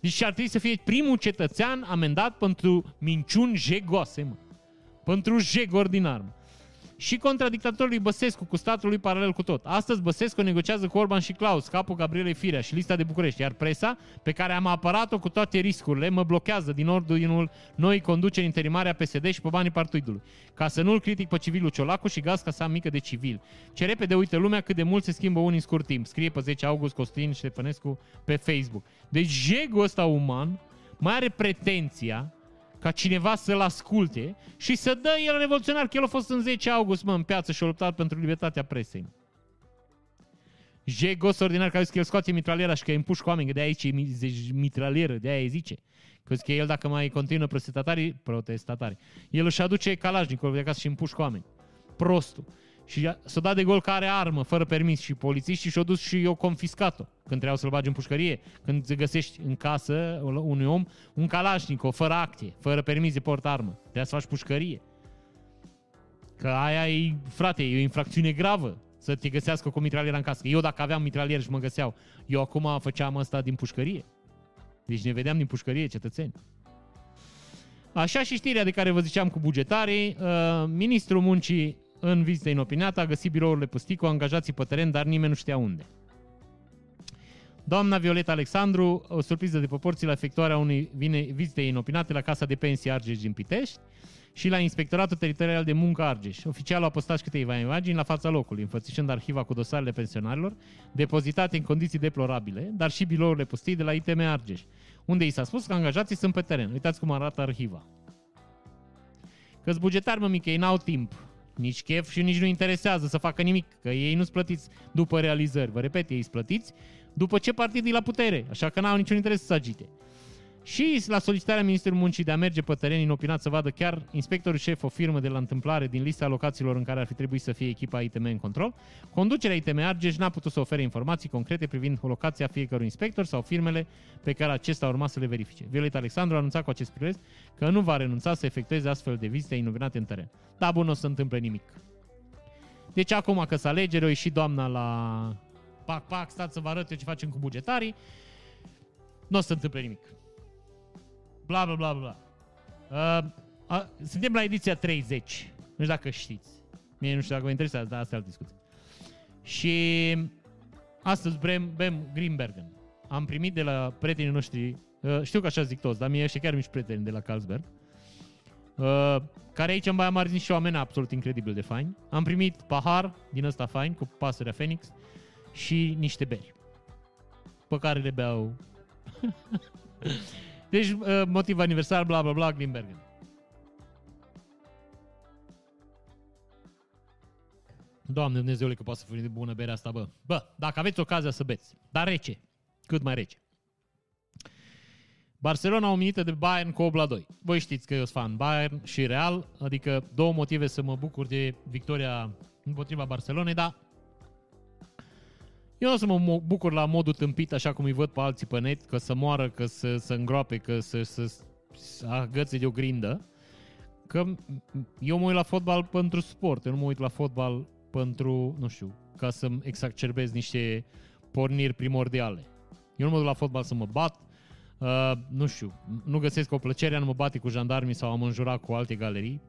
Deci ar trebui să fie primul cetățean amendat pentru minciuni jegoase, mă. Pentru jeg ordinar, mă și contra dictatorului Băsescu cu statul lui paralel cu tot. Astăzi Băsescu negociază cu Orban și Claus, capul Gabrielei Firea și lista de București, iar presa, pe care am apărat-o cu toate riscurile, mă blochează din ordinul noi conduceri interimare a PSD și pe banii partidului, ca să nu-l critic pe civilul Ciolacu și gasca sa mică de civil. Ce repede uită lumea cât de mult se schimbă unii în scurt timp, scrie pe 10 august Costin Ștefănescu pe Facebook. Deci jegul ăsta uman mai are pretenția ca cineva să-l asculte și să dă el revoluționar, că el a fost în 10 august, mă, în piață și a luptat pentru libertatea presei. Jegos ordinar care zice că el scoate mitraliera și că îi împuși oameni, că de aici e mitralieră, de aia îi zice. Că zice că el dacă mai continuă protestatarii, protestatari, el își aduce Kalashnikov de acasă și împuși oameni. Prostul. Și s-a dat de gol care armă, fără permis și polițiștii și-au dus și i-au confiscat-o. Când trebuiau să-l bagi în pușcărie, când îți găsești în casă unui om un Kalashnikov, fără acte, fără permis de port armă. Trebuie să faci pușcărie. Că aia e, frate, e o infracțiune gravă să te găsească cu mitraliera în casă. Eu dacă aveam mitralier și mă găseau, eu acum făceam asta din pușcărie. Deci ne vedeam din pușcărie, cetățeni. Așa și știrea de care vă ziceam cu bugetarii, uh, ministrul muncii în vizită inopinată a găsit birourile pustii cu angajații pe teren, dar nimeni nu știa unde. Doamna Violeta Alexandru, o surpriză de proporții la efectuarea unei vizite inopinate la Casa de Pensii Argeș din Pitești și la Inspectoratul Teritorial de Muncă Argeș. Oficialul a postat câteva imagini la fața locului, înfățișând arhiva cu dosarele pensionarilor, depozitate în condiții deplorabile, dar și birourile pustii de la ITM Argeș, unde i s-a spus că angajații sunt pe teren. Uitați cum arată arhiva. Că-s bugetari, mă, mică, ei n-au timp nici chef și nici nu interesează să facă nimic, că ei nu-s plătiți după realizări. Vă repet, ei sunt plătiți după ce partid e la putere, așa că n-au niciun interes să agite. Și la solicitarea Ministrului Muncii de a merge pe teren inopinat să vadă chiar inspectorul șef o firmă de la întâmplare din lista locațiilor în care ar fi trebuit să fie echipa ITM în control, conducerea ITM Argeș n-a putut să ofere informații concrete privind locația fiecărui inspector sau firmele pe care acesta urma să le verifice. Violeta Alexandru a anunțat cu acest prilej că nu va renunța să efectueze astfel de vizite inopinate în teren. Da, bun, nu o să întâmple nimic. Deci acum că să alegere, o ieși doamna la pac, pac, stați să vă arăt eu ce facem cu bugetarii, nu o să se întâmple nimic bla bla bla bla. Uh, uh, suntem la ediția 30. Nu știu dacă știți. Mie nu știu dacă vă interesează, dar asta e altă discuție. Și astăzi bem, bem Greenbergen. Am primit de la prietenii noștri, uh, știu că așa zic toți, dar mie ăștia chiar mici prieteni de la Carlsberg, uh, care aici în Baia Mare și oameni absolut incredibil de faini. Am primit pahar din ăsta fain cu pasărea Phoenix și niște beri pe care le beau. deci, uh, motiv aniversar, bla bla bla, Glimbergen. Doamne Dumnezeule că poate să fie bună berea asta, bă. Bă, dacă aveți ocazia să beți, dar rece, cât mai rece. Barcelona omenită de Bayern cu 8 la 2. Voi știți că eu sunt fan Bayern și Real, adică două motive să mă bucur de victoria împotriva Barcelonei, dar eu nu o să mă bucur la modul tâmpit, așa cum îi văd pe alții pe net, că să moară, că să, să îngroape, că să, să, să agățe de o grindă. Că eu mă uit la fotbal pentru sport, eu nu mă uit la fotbal pentru, nu știu, ca să-mi exacerbez niște porniri primordiale. Eu nu mă duc la fotbal să mă bat, uh, nu știu, nu găsesc o plăcere a nu mă bate cu jandarmii sau am înjurat cu alte galerii.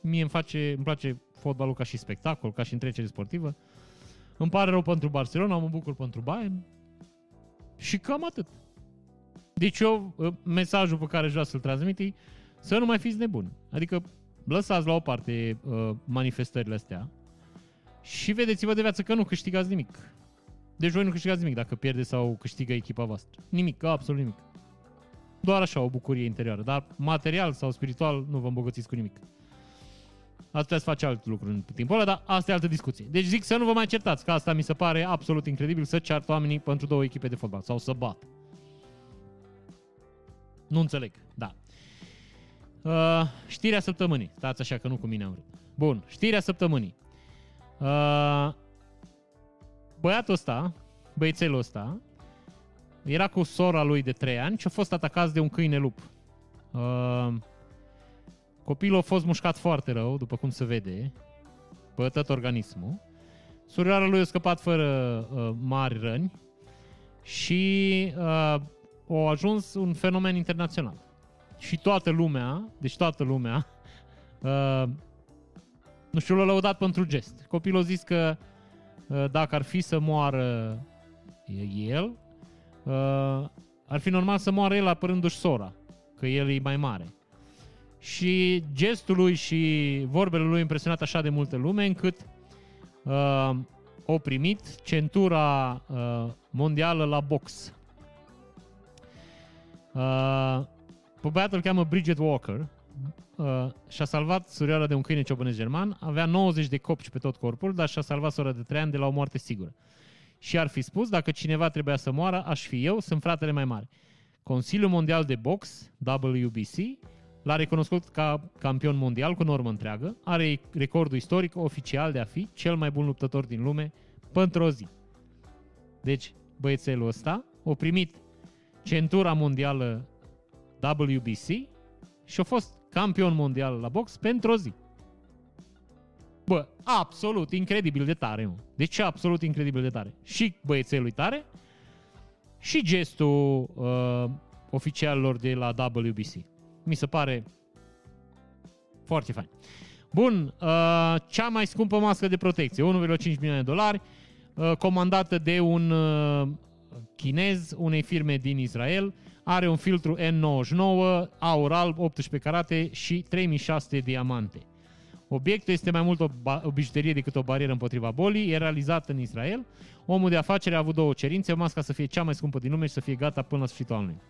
Mie îmi, face, îmi place fotbalul ca și spectacol, ca și întrecere sportivă. Îmi pare rău pentru Barcelona, mă bucur pentru Bayern. Și cam atât. Deci eu, uh, mesajul pe care aș vrea să-l transmit e să nu mai fiți nebuni. Adică lăsați la o parte uh, manifestările astea și vedeți-vă de viață că nu câștigați nimic. Deci voi nu câștigați nimic dacă pierde sau câștigă echipa voastră. Nimic, absolut nimic. Doar așa o bucurie interioară, dar material sau spiritual nu vă îmbogățiți cu nimic. Ați putea să face alt lucru în timpul ăla, dar asta e altă discuție. Deci zic să nu vă mai certați, că asta mi se pare absolut incredibil să ceartă oamenii pentru două echipe de fotbal sau să bat. Nu înțeleg, da. Uh, știrea săptămânii. Stați așa că nu cu mine am vrut. Bun, știrea săptămânii. Uh, băiatul ăsta, băiețelul ăsta, era cu sora lui de 3 ani și a fost atacat de un câine lup. Uh, copilul a fost mușcat foarte rău, după cum se vede, pe tot organismul. Surioara lui a scăpat fără uh, mari răni și uh, a ajuns un fenomen internațional. Și toată lumea, deci toată lumea, uh, nu știu, l-a lăudat pentru gest. Copilul a zis că uh, dacă ar fi să moară el, uh, ar fi normal să moară el apărându-și sora, că el e mai mare. Și gestul lui și vorbele lui impresionat așa de multă lume încât uh, au primit centura uh, mondială la box. Uh, pe băiatul îl cheamă Bridget Walker uh, și-a salvat surioara de un câine ciobănesc german, avea 90 de copci pe tot corpul, dar și-a salvat sora de 3 ani de la o moarte sigură. Și ar fi spus, dacă cineva trebuia să moară, aș fi eu, sunt fratele mai mare. Consiliul Mondial de Box, WBC, l-a recunoscut ca campion mondial cu normă întreagă, are recordul istoric oficial de a fi cel mai bun luptător din lume pentru o zi. Deci, băiețelul ăsta a primit centura mondială WBC și a fost campion mondial la box pentru o zi. Bă, absolut incredibil de tare, mă. Deci absolut incredibil de tare. Și băiețelul tare și gestul uh, oficialilor de la WBC. Mi se pare foarte fain. Bun, uh, cea mai scumpă mască de protecție, 1,5 milioane de dolari, uh, comandată de un uh, chinez, unei firme din Israel, are un filtru N99, aur alb, 18 carate și 3600 diamante. Obiectul este mai mult o, ba- o bijuterie decât o barieră împotriva bolii, e realizat în Israel. Omul de afaceri a avut două cerințe, masca să fie cea mai scumpă din lume și să fie gata până la sfârșitul anului.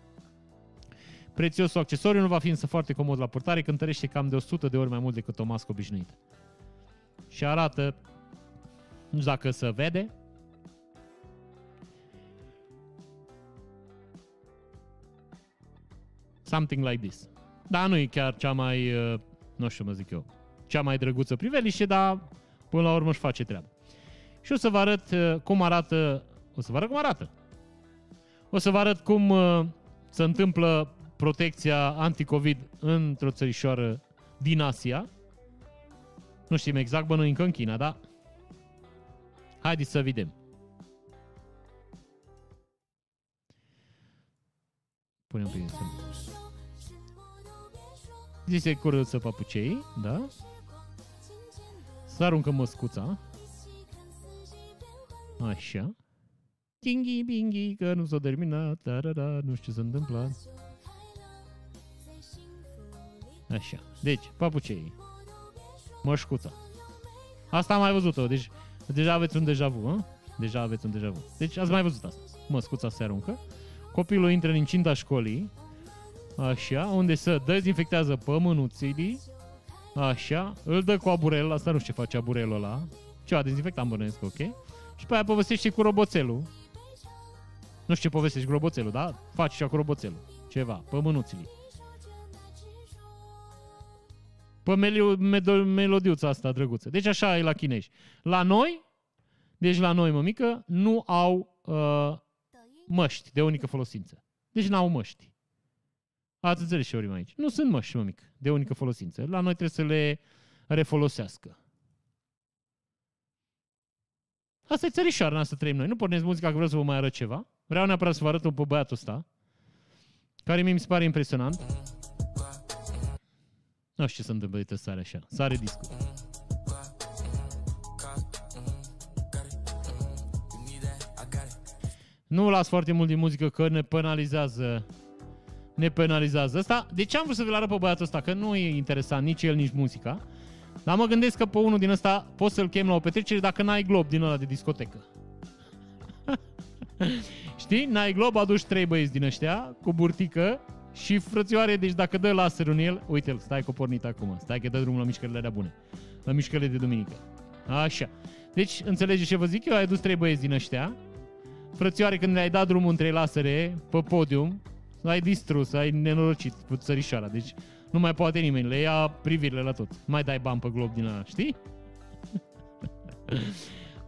Prețiosul accesoriu nu va fi însă foarte comod la purtare, cântărește cam de 100 de ori mai mult decât o mască obișnuită. Și arată, nu știu dacă se vede, Something like this. Dar nu e chiar cea mai, uh, nu știu mă zic eu, cea mai drăguță priveliște, dar până la urmă își face treaba. Și o să vă arăt uh, cum arată, o să vă arăt cum arată. O să vă arăt cum uh, se întâmplă protecția anti-Covid într-o țărișoară din Asia. Nu știm exact, bănuim încă în China, da? Haideți să vedem. Punem un pic Zi se curăță papucei, da? Să aruncă măscuța. Așa. Tinghi, binghi, că nu s-a terminat, da, da, da, nu știu ce s-a întâmplat. Așa. Deci, papucei. Mășcuța. Asta am mai văzut-o, deci deja aveți un deja vu, hă? Deja aveți un deja vu. Deci ați mai văzut asta. Măscuța se aruncă. Copilul intră în incinta școlii. Așa, unde se dezinfectează pămânuțilii. Așa, îl dă cu aburel, asta nu știu ce face aburelul ăla. Ceva dezinfectant bănuiesc, ok? Și pe aia povestește cu roboțelul. Nu știu ce povestești cu roboțelul, da? Faci și cu roboțelul. Ceva, pămânuțilii. Pe meliu, melodiuța asta drăguță. Deci așa e la chinezi. La noi, deci la noi, mămică, nu au uh, măști de unică folosință. Deci n-au măști. Ați înțeles și ori aici. Nu sunt măști, mămică, de unică folosință. La noi trebuie să le refolosească. Asta e țărișoara să trăim noi. Nu pornesc muzica că vreau să vă mai arăt ceva. Vreau neapărat să vă arăt pe băiatul ăsta, care mi se pare impresionant. Nu știu ce se întâmplă, uite, sare așa. Sare discul. Nu las foarte mult din muzică că ne penalizează ne penalizează. Asta, de ce am vrut să vi-l arăt pe băiatul ăsta? Că nu e interesant nici el, nici muzica. Dar mă gândesc că pe unul din ăsta poți să-l chem la o petrecere dacă n-ai glob din ăla de discotecă. Știi? N-ai glob, aduci trei băieți din ăștia cu burtică și frățioare, deci dacă dă laser în el, uite-l, stai că pornit acum, stai că dă drumul la mișcările alea bune, la mișcările de duminică. Așa. Deci, înțelegeți ce vă zic eu? Ai adus trei băieți din ăștia, frățioare, când le-ai dat drumul în trei lasere pe podium, ai distrus, ai nenorocit cu țărișoara, deci nu mai poate nimeni, le ia privirile la tot. Mai dai bani pe glob din ăla, știi?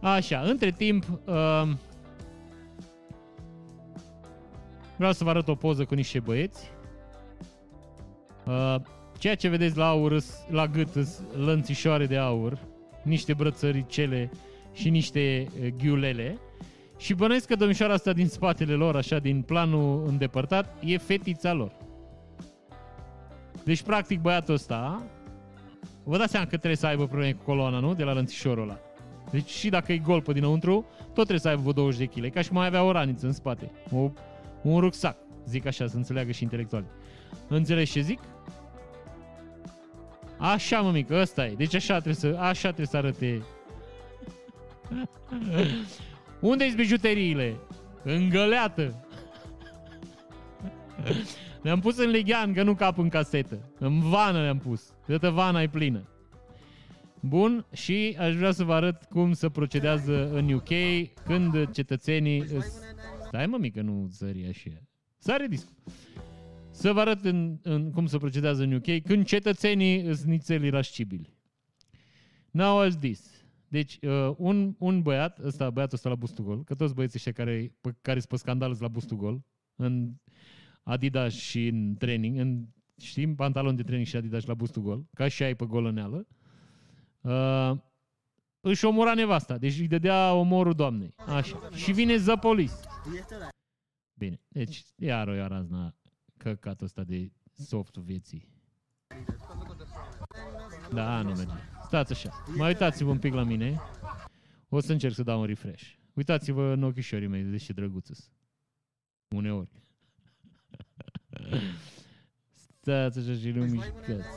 Așa, între timp, uh, vreau să vă arăt o poză cu niște băieți. Uh, ceea ce vedeți la aur, la gât, lănțișoare de aur, niște brățăricele și niște uh, ghiulele. Și bănuiesc că domnișoara asta din spatele lor, așa, din planul îndepărtat, e fetița lor. Deci, practic, băiatul ăsta, vă dați seama că trebuie să aibă probleme cu coloana, nu? De la lănțișorul ăla. Deci și dacă e gol pe dinăuntru, tot trebuie să aibă vreo 20 de kg, ca și mai avea o raniță în spate. O, un rucsac, zic așa, să înțeleagă și intelectuali. Înțelegi ce zic? Așa, mă mică, ăsta e. Deci așa trebuie să, așa trebuie să arate. Unde-i bijuteriile? Îngăleată. Le-am pus în leghean, că nu cap în casetă. În vană le-am pus. Toată vana e plină. Bun, și aș vrea să vă arăt cum se procedează în UK când cetățenii... Stai mă mică, nu sări așa. Sare discul. Să vă arăt în, în cum se procedează în UK când cetățenii sunt nițel irascibili. Now as this. Deci, uh, un, un băiat, ăsta, băiatul ăsta la bustul gol, că toți băieții ăștia care, care sunt pe scandal la bustul gol, în Adidas și în training, în, știi, în pantalon de training și Adidas la bustul gol, ca și ai pe golăneală, uh, își omora nevasta, deci îi dădea omorul doamnei. Așa. Și vine The Police. Bine, deci iar o razna căcatul ăsta de softul vieții. Da, nu merge. Stați așa. Mai uitați-vă un pic la mine. O să încerc să dau un refresh. Uitați-vă în ochișorii mei, de ce drăguț Uneori. Stați așa și nu mișcați.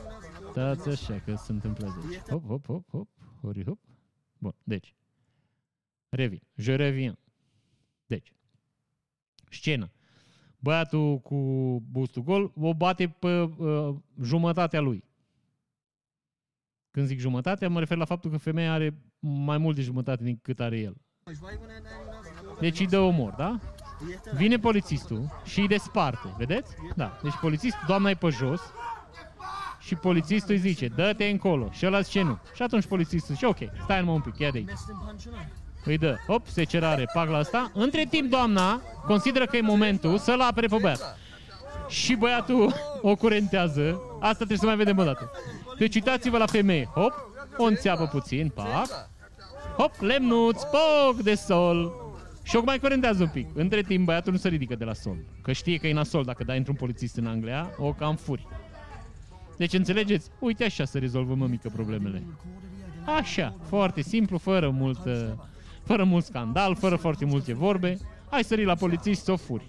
Stați așa că se întâmplă deci. Hop, hop, hop, hop, hori, hop. Bun, deci. Revin. Je reviens. Deci. Scena. Băiatul cu bustul gol o bate pe uh, jumătatea lui. Când zic jumătate, mă refer la faptul că femeia are mai mult de jumătate din cât are el. Deci îi dă omor, da? Vine polițistul și îi desparte, vedeți? Da. Deci polițistul, doamna e pe jos și polițistul îi zice, dă-te încolo. Și ăla zice nu. Și atunci polițistul zice, ok, stai numai un pic, ia de aici. Îi dă, hop, secerare, pag la asta. Între timp, doamna consideră că e momentul să-l apere pe băiat. Și băiatul o curentează. Asta trebuie să mai vedem o dată. Deci uitați-vă la femeie. Hop, o înțeapă puțin, pac. Hop, lemnuț, poc de sol. Și o mai curentează un pic. Între timp, băiatul nu se ridică de la sol. Că știe că e nasol dacă dai într-un polițist în Anglia, o cam furi. Deci înțelegeți? Uite așa să rezolvăm mică problemele. Așa, foarte simplu, fără mult, fără mult scandal, fără foarte multe vorbe. Hai sări la polițist să o furi.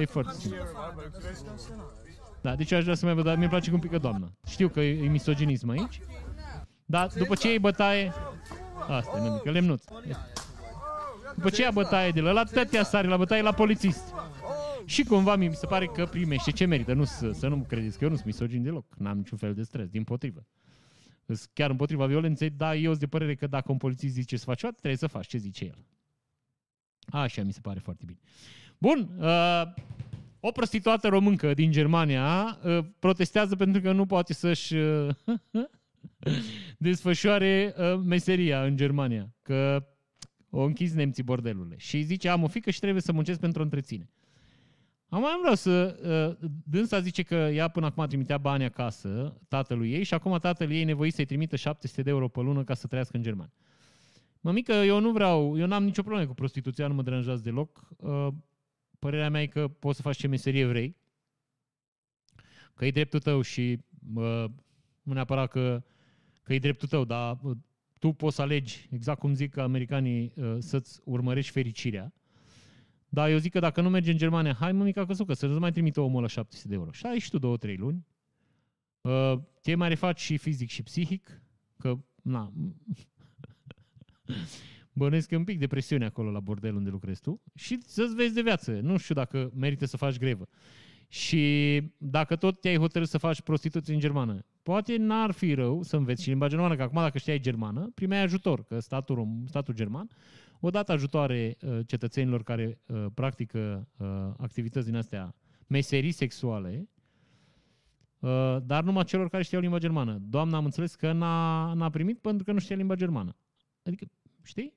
E foarte simplu. Da, deci aș vrea să mai văd, dar mi-e place cum pică doamna. Știu că e misoginism aici. Dar după ce iei bătaie... Asta e, nimic, lemnuț. După ce ia bătaie de la, la tătea sare la bătaie la polițist. Și cumva mi se pare că primește ce merită. Nu să, să nu credeți că eu nu sunt misogin deloc. N-am niciun fel de stres, din potrivă. Chiar împotriva violenței, dar eu sunt de părere că dacă un polițist zice să faci ceva, trebuie să faci ce zice el. Așa mi se pare foarte bine. Bun, uh, o prostituată româncă din Germania uh, protestează pentru că nu poate să-și uh, desfășoare uh, meseria în Germania, că o închis nemții bordelurile. Și zice, am o fică și trebuie să muncesc pentru o întreține. Am mai vreau să... Uh, dânsa zice că ea până acum trimitea bani acasă tatălui ei și acum tatăl ei nevoie să-i trimită 700 de euro pe lună ca să trăiască în Germania. Mămică, eu nu vreau, eu n-am nicio problemă cu prostituția, nu mă deranjează deloc. Uh, părerea mea e că poți să faci ce meserie vrei, că e dreptul tău și uh, nu neapărat că, că e dreptul tău, dar uh, tu poți să alegi, exact cum zic americanii, uh, să-ți urmărești fericirea. Dar eu zic că dacă nu mergi în Germania, hai mă mica căsucă, să nu mai trimită omul la 700 de euro. Și ai și tu două, trei luni. Uh, te mai refaci și fizic și psihic, că, na, bănesc un pic de presiune acolo la bordel unde lucrezi tu și să-ți vezi de viață. Nu știu dacă merită să faci grevă. Și dacă tot te-ai hotărât să faci prostituție în germană, poate n-ar fi rău să înveți și limba germană, că acum dacă știai germană, primeai ajutor, că statul, statul german o dată ajutoare uh, cetățenilor care uh, practică uh, activități din astea, meserii sexuale, dar numai celor care știau limba germană. Doamna am înțeles că n-a, n-a primit pentru că nu știa limba germană. Adică, știi?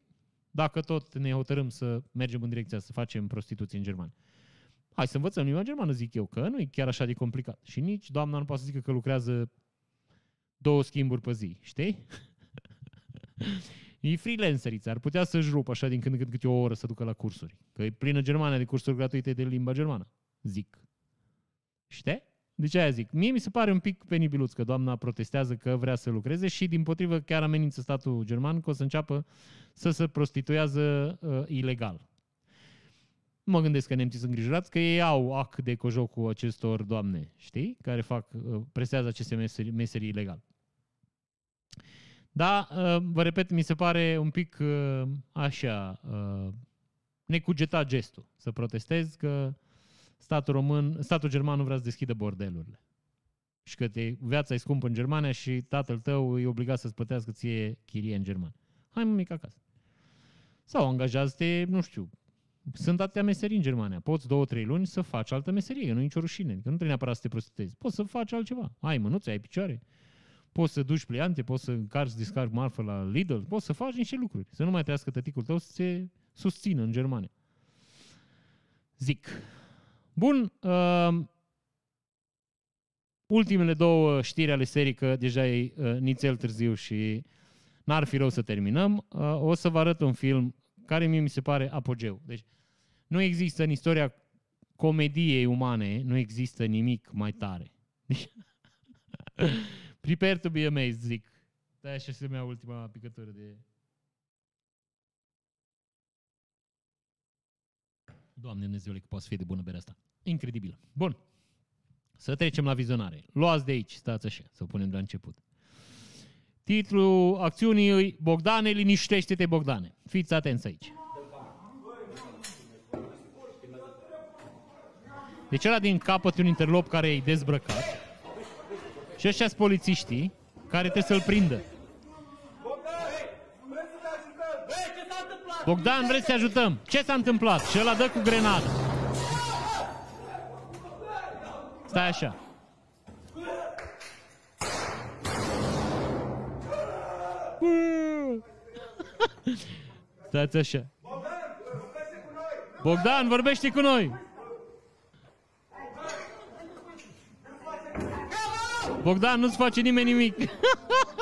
Dacă tot ne hotărâm să mergem în direcția să facem prostituție în germană. Hai să învățăm limba germană, zic eu, că nu e chiar așa de complicat. Și nici doamna nu poate să zică că lucrează două schimburi pe zi, știi? e freelanceriță, ar putea să-și rupă așa din când în când câte o oră să ducă la cursuri. Că e plină Germania de cursuri gratuite de limba germană, zic. Știi? Deci aia zic. Mie mi se pare un pic penibiluț că doamna protestează că vrea să lucreze și din potrivă chiar amenință statul german că o să înceapă să se prostituează uh, ilegal. Mă gândesc că nemții sunt îngrijorați că ei au ac de cojoc cu acestor doamne, știi? Care fac, uh, presează aceste meserii, meserii ilegal. Da, uh, vă repet, mi se pare un pic uh, așa, uh, necugetat gestul să protestez că statul român, statul german nu vrea să deschidă bordelurile. Și că te, viața e scumpă în Germania și tatăl tău e obligat să-ți plătească ție chirie în Germania. Hai mă mic acasă. Sau angajează-te, nu știu, sunt atâtea meserii în Germania. Poți două, trei luni să faci altă meserie, nu e nicio rușine. Că nu trebuie neapărat să te prostituezi. Poți să faci altceva. Ai mânuțe, ai picioare. Poți să duci pliante, poți să încarci, descarci marfă la Lidl, poți să faci niște lucruri. Să nu mai trească tăticul tău să se susțină în Germania. Zic. Bun, uh, ultimele două știri ale serii, că deja e uh, nițel târziu și n-ar fi rău să terminăm, uh, o să vă arăt un film care mie mi se pare apogeu. Deci, nu există în istoria comediei umane, nu există nimic mai tare. Prepare to be amazed, zic. Da, așa se mea ultima picătură de... Doamne Dumnezeule, că poate să fie de bună berea asta. Incredibil. Bun. Să trecem la vizionare. Luați de aici, stați așa, să o punem de la început. Titlul acțiunii îi Bogdane, liniștește-te Bogdane. Fiți atenți aici. Deci ăla din capăt un interlop care e dezbrăcat. Și ăștia sunt polițiștii care trebuie să-l prindă. Bogdan, vreți să ajutăm? Ce s-a întâmplat? Și ăla dă cu grenadă. Stai așa. Stați așa. Bogdan, vorbește cu noi. Bogdan, nu-ți face nimeni nimic.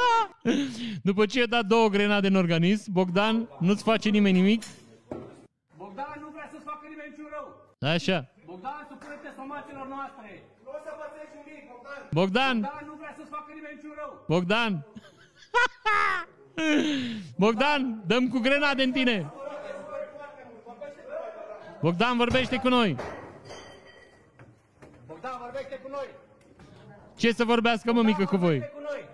După ce i-a dat două grenade în organism, Bogdan, nu-ți face nimeni nimic. Bogdan nu vrea să-ți facă nimeni niciun rău. Așa. Bogdan, supune-te somaților noastre. Nu o să pățești nimic, Bogdan. Bogdan, Bogdan nu vrea să-ți facă nimeni niciun rău. Bogdan. Bogdan, dăm cu grenade în tine. Bogdan, vorbește cu noi. Bogdan, vorbește cu noi. Ce să vorbească, mă, mică, cu voi? Cu noi.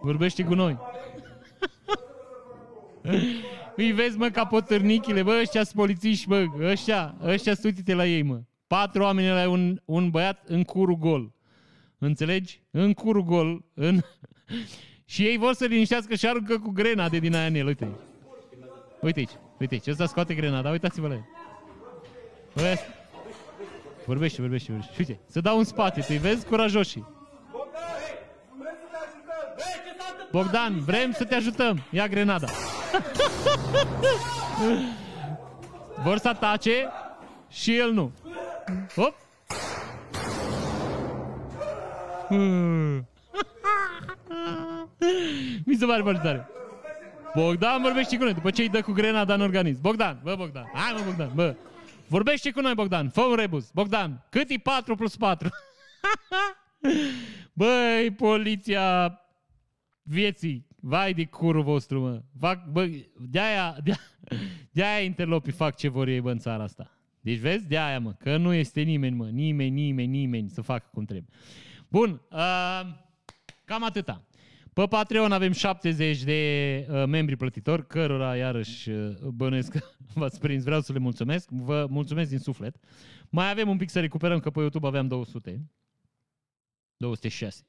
Vorbește cu noi. Îi vezi, mă, ca potârnichile, bă, ăștia sunt polițiști, bă, ăștia, ăștia uite la ei, mă. Patru oameni la un, un băiat în curul gol. Înțelegi? În curul gol. În... și ei vor să liniștească și aruncă cu grenade din aia în el. Uite aici. Uite aici. Uite aici. Ăsta scoate grenada. Uitați-vă la el. Bă, vorbește, vorbește, vorbește. Și uite, să dau în spate. Tu vezi curajoșii. Bogdan, vrem să te ajutăm. Ia grenada. Vor să atace și el nu. Hop. Mi se pare foarte tare. Bogdan vorbește cu noi după ce îi dă cu grenada în organism. Bogdan, bă Bogdan, hai mă Bogdan, bă. Vorbește cu noi Bogdan, fă un rebus. Bogdan, cât e 4 plus 4? Băi, poliția vieții, vai de curul vostru, mă. Fac, bă, de-aia, de-aia, de-aia interlopii fac ce vor ei, bă, în țara asta. Deci vezi, de-aia, mă, că nu este nimeni, mă, nimeni, nimeni, nimeni să facă cum trebuie. Bun, uh, cam atâta. Pe Patreon avem 70 de uh, membri plătitori, cărora iarăși uh, bănuiesc că v-ați prins. Vreau să le mulțumesc. Vă mulțumesc din suflet. Mai avem un pic să recuperăm, că pe YouTube aveam 200. 206.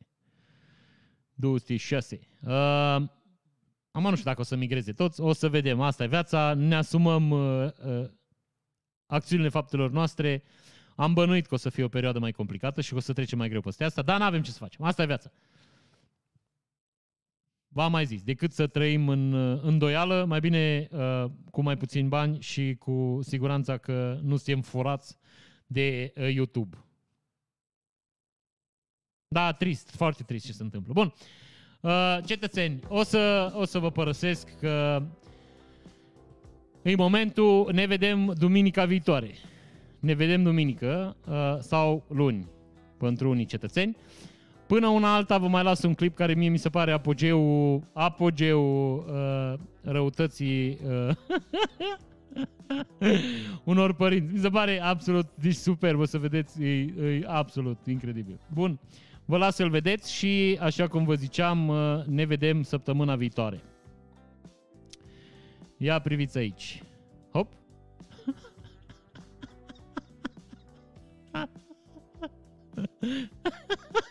206. Uh, am nu știu dacă o să migreze toți, o să vedem. Asta e viața, ne asumăm uh, uh, acțiunile faptelor noastre. Am bănuit că o să fie o perioadă mai complicată și că o să trecem mai greu peste asta, dar nu avem ce să facem. Asta e viața. V-am mai zis, decât să trăim în îndoială, mai bine uh, cu mai puțini bani și cu siguranța că nu suntem furați de uh, YouTube. Da, trist, foarte trist ce se întâmplă. Bun, uh, cetățeni, o să, o să vă părăsesc că în momentul, ne vedem duminica viitoare. Ne vedem duminică uh, sau luni pentru unii cetățeni. Până una alta vă mai las un clip care mie mi se pare apogeul, apogeul uh, răutății uh, unor părinți. Mi se pare absolut deci superb, o să vedeți, e, e absolut incredibil. Bun, vă las să-l vedeți și, așa cum vă ziceam, uh, ne vedem săptămâna viitoare. Ia priviți aici. Hop.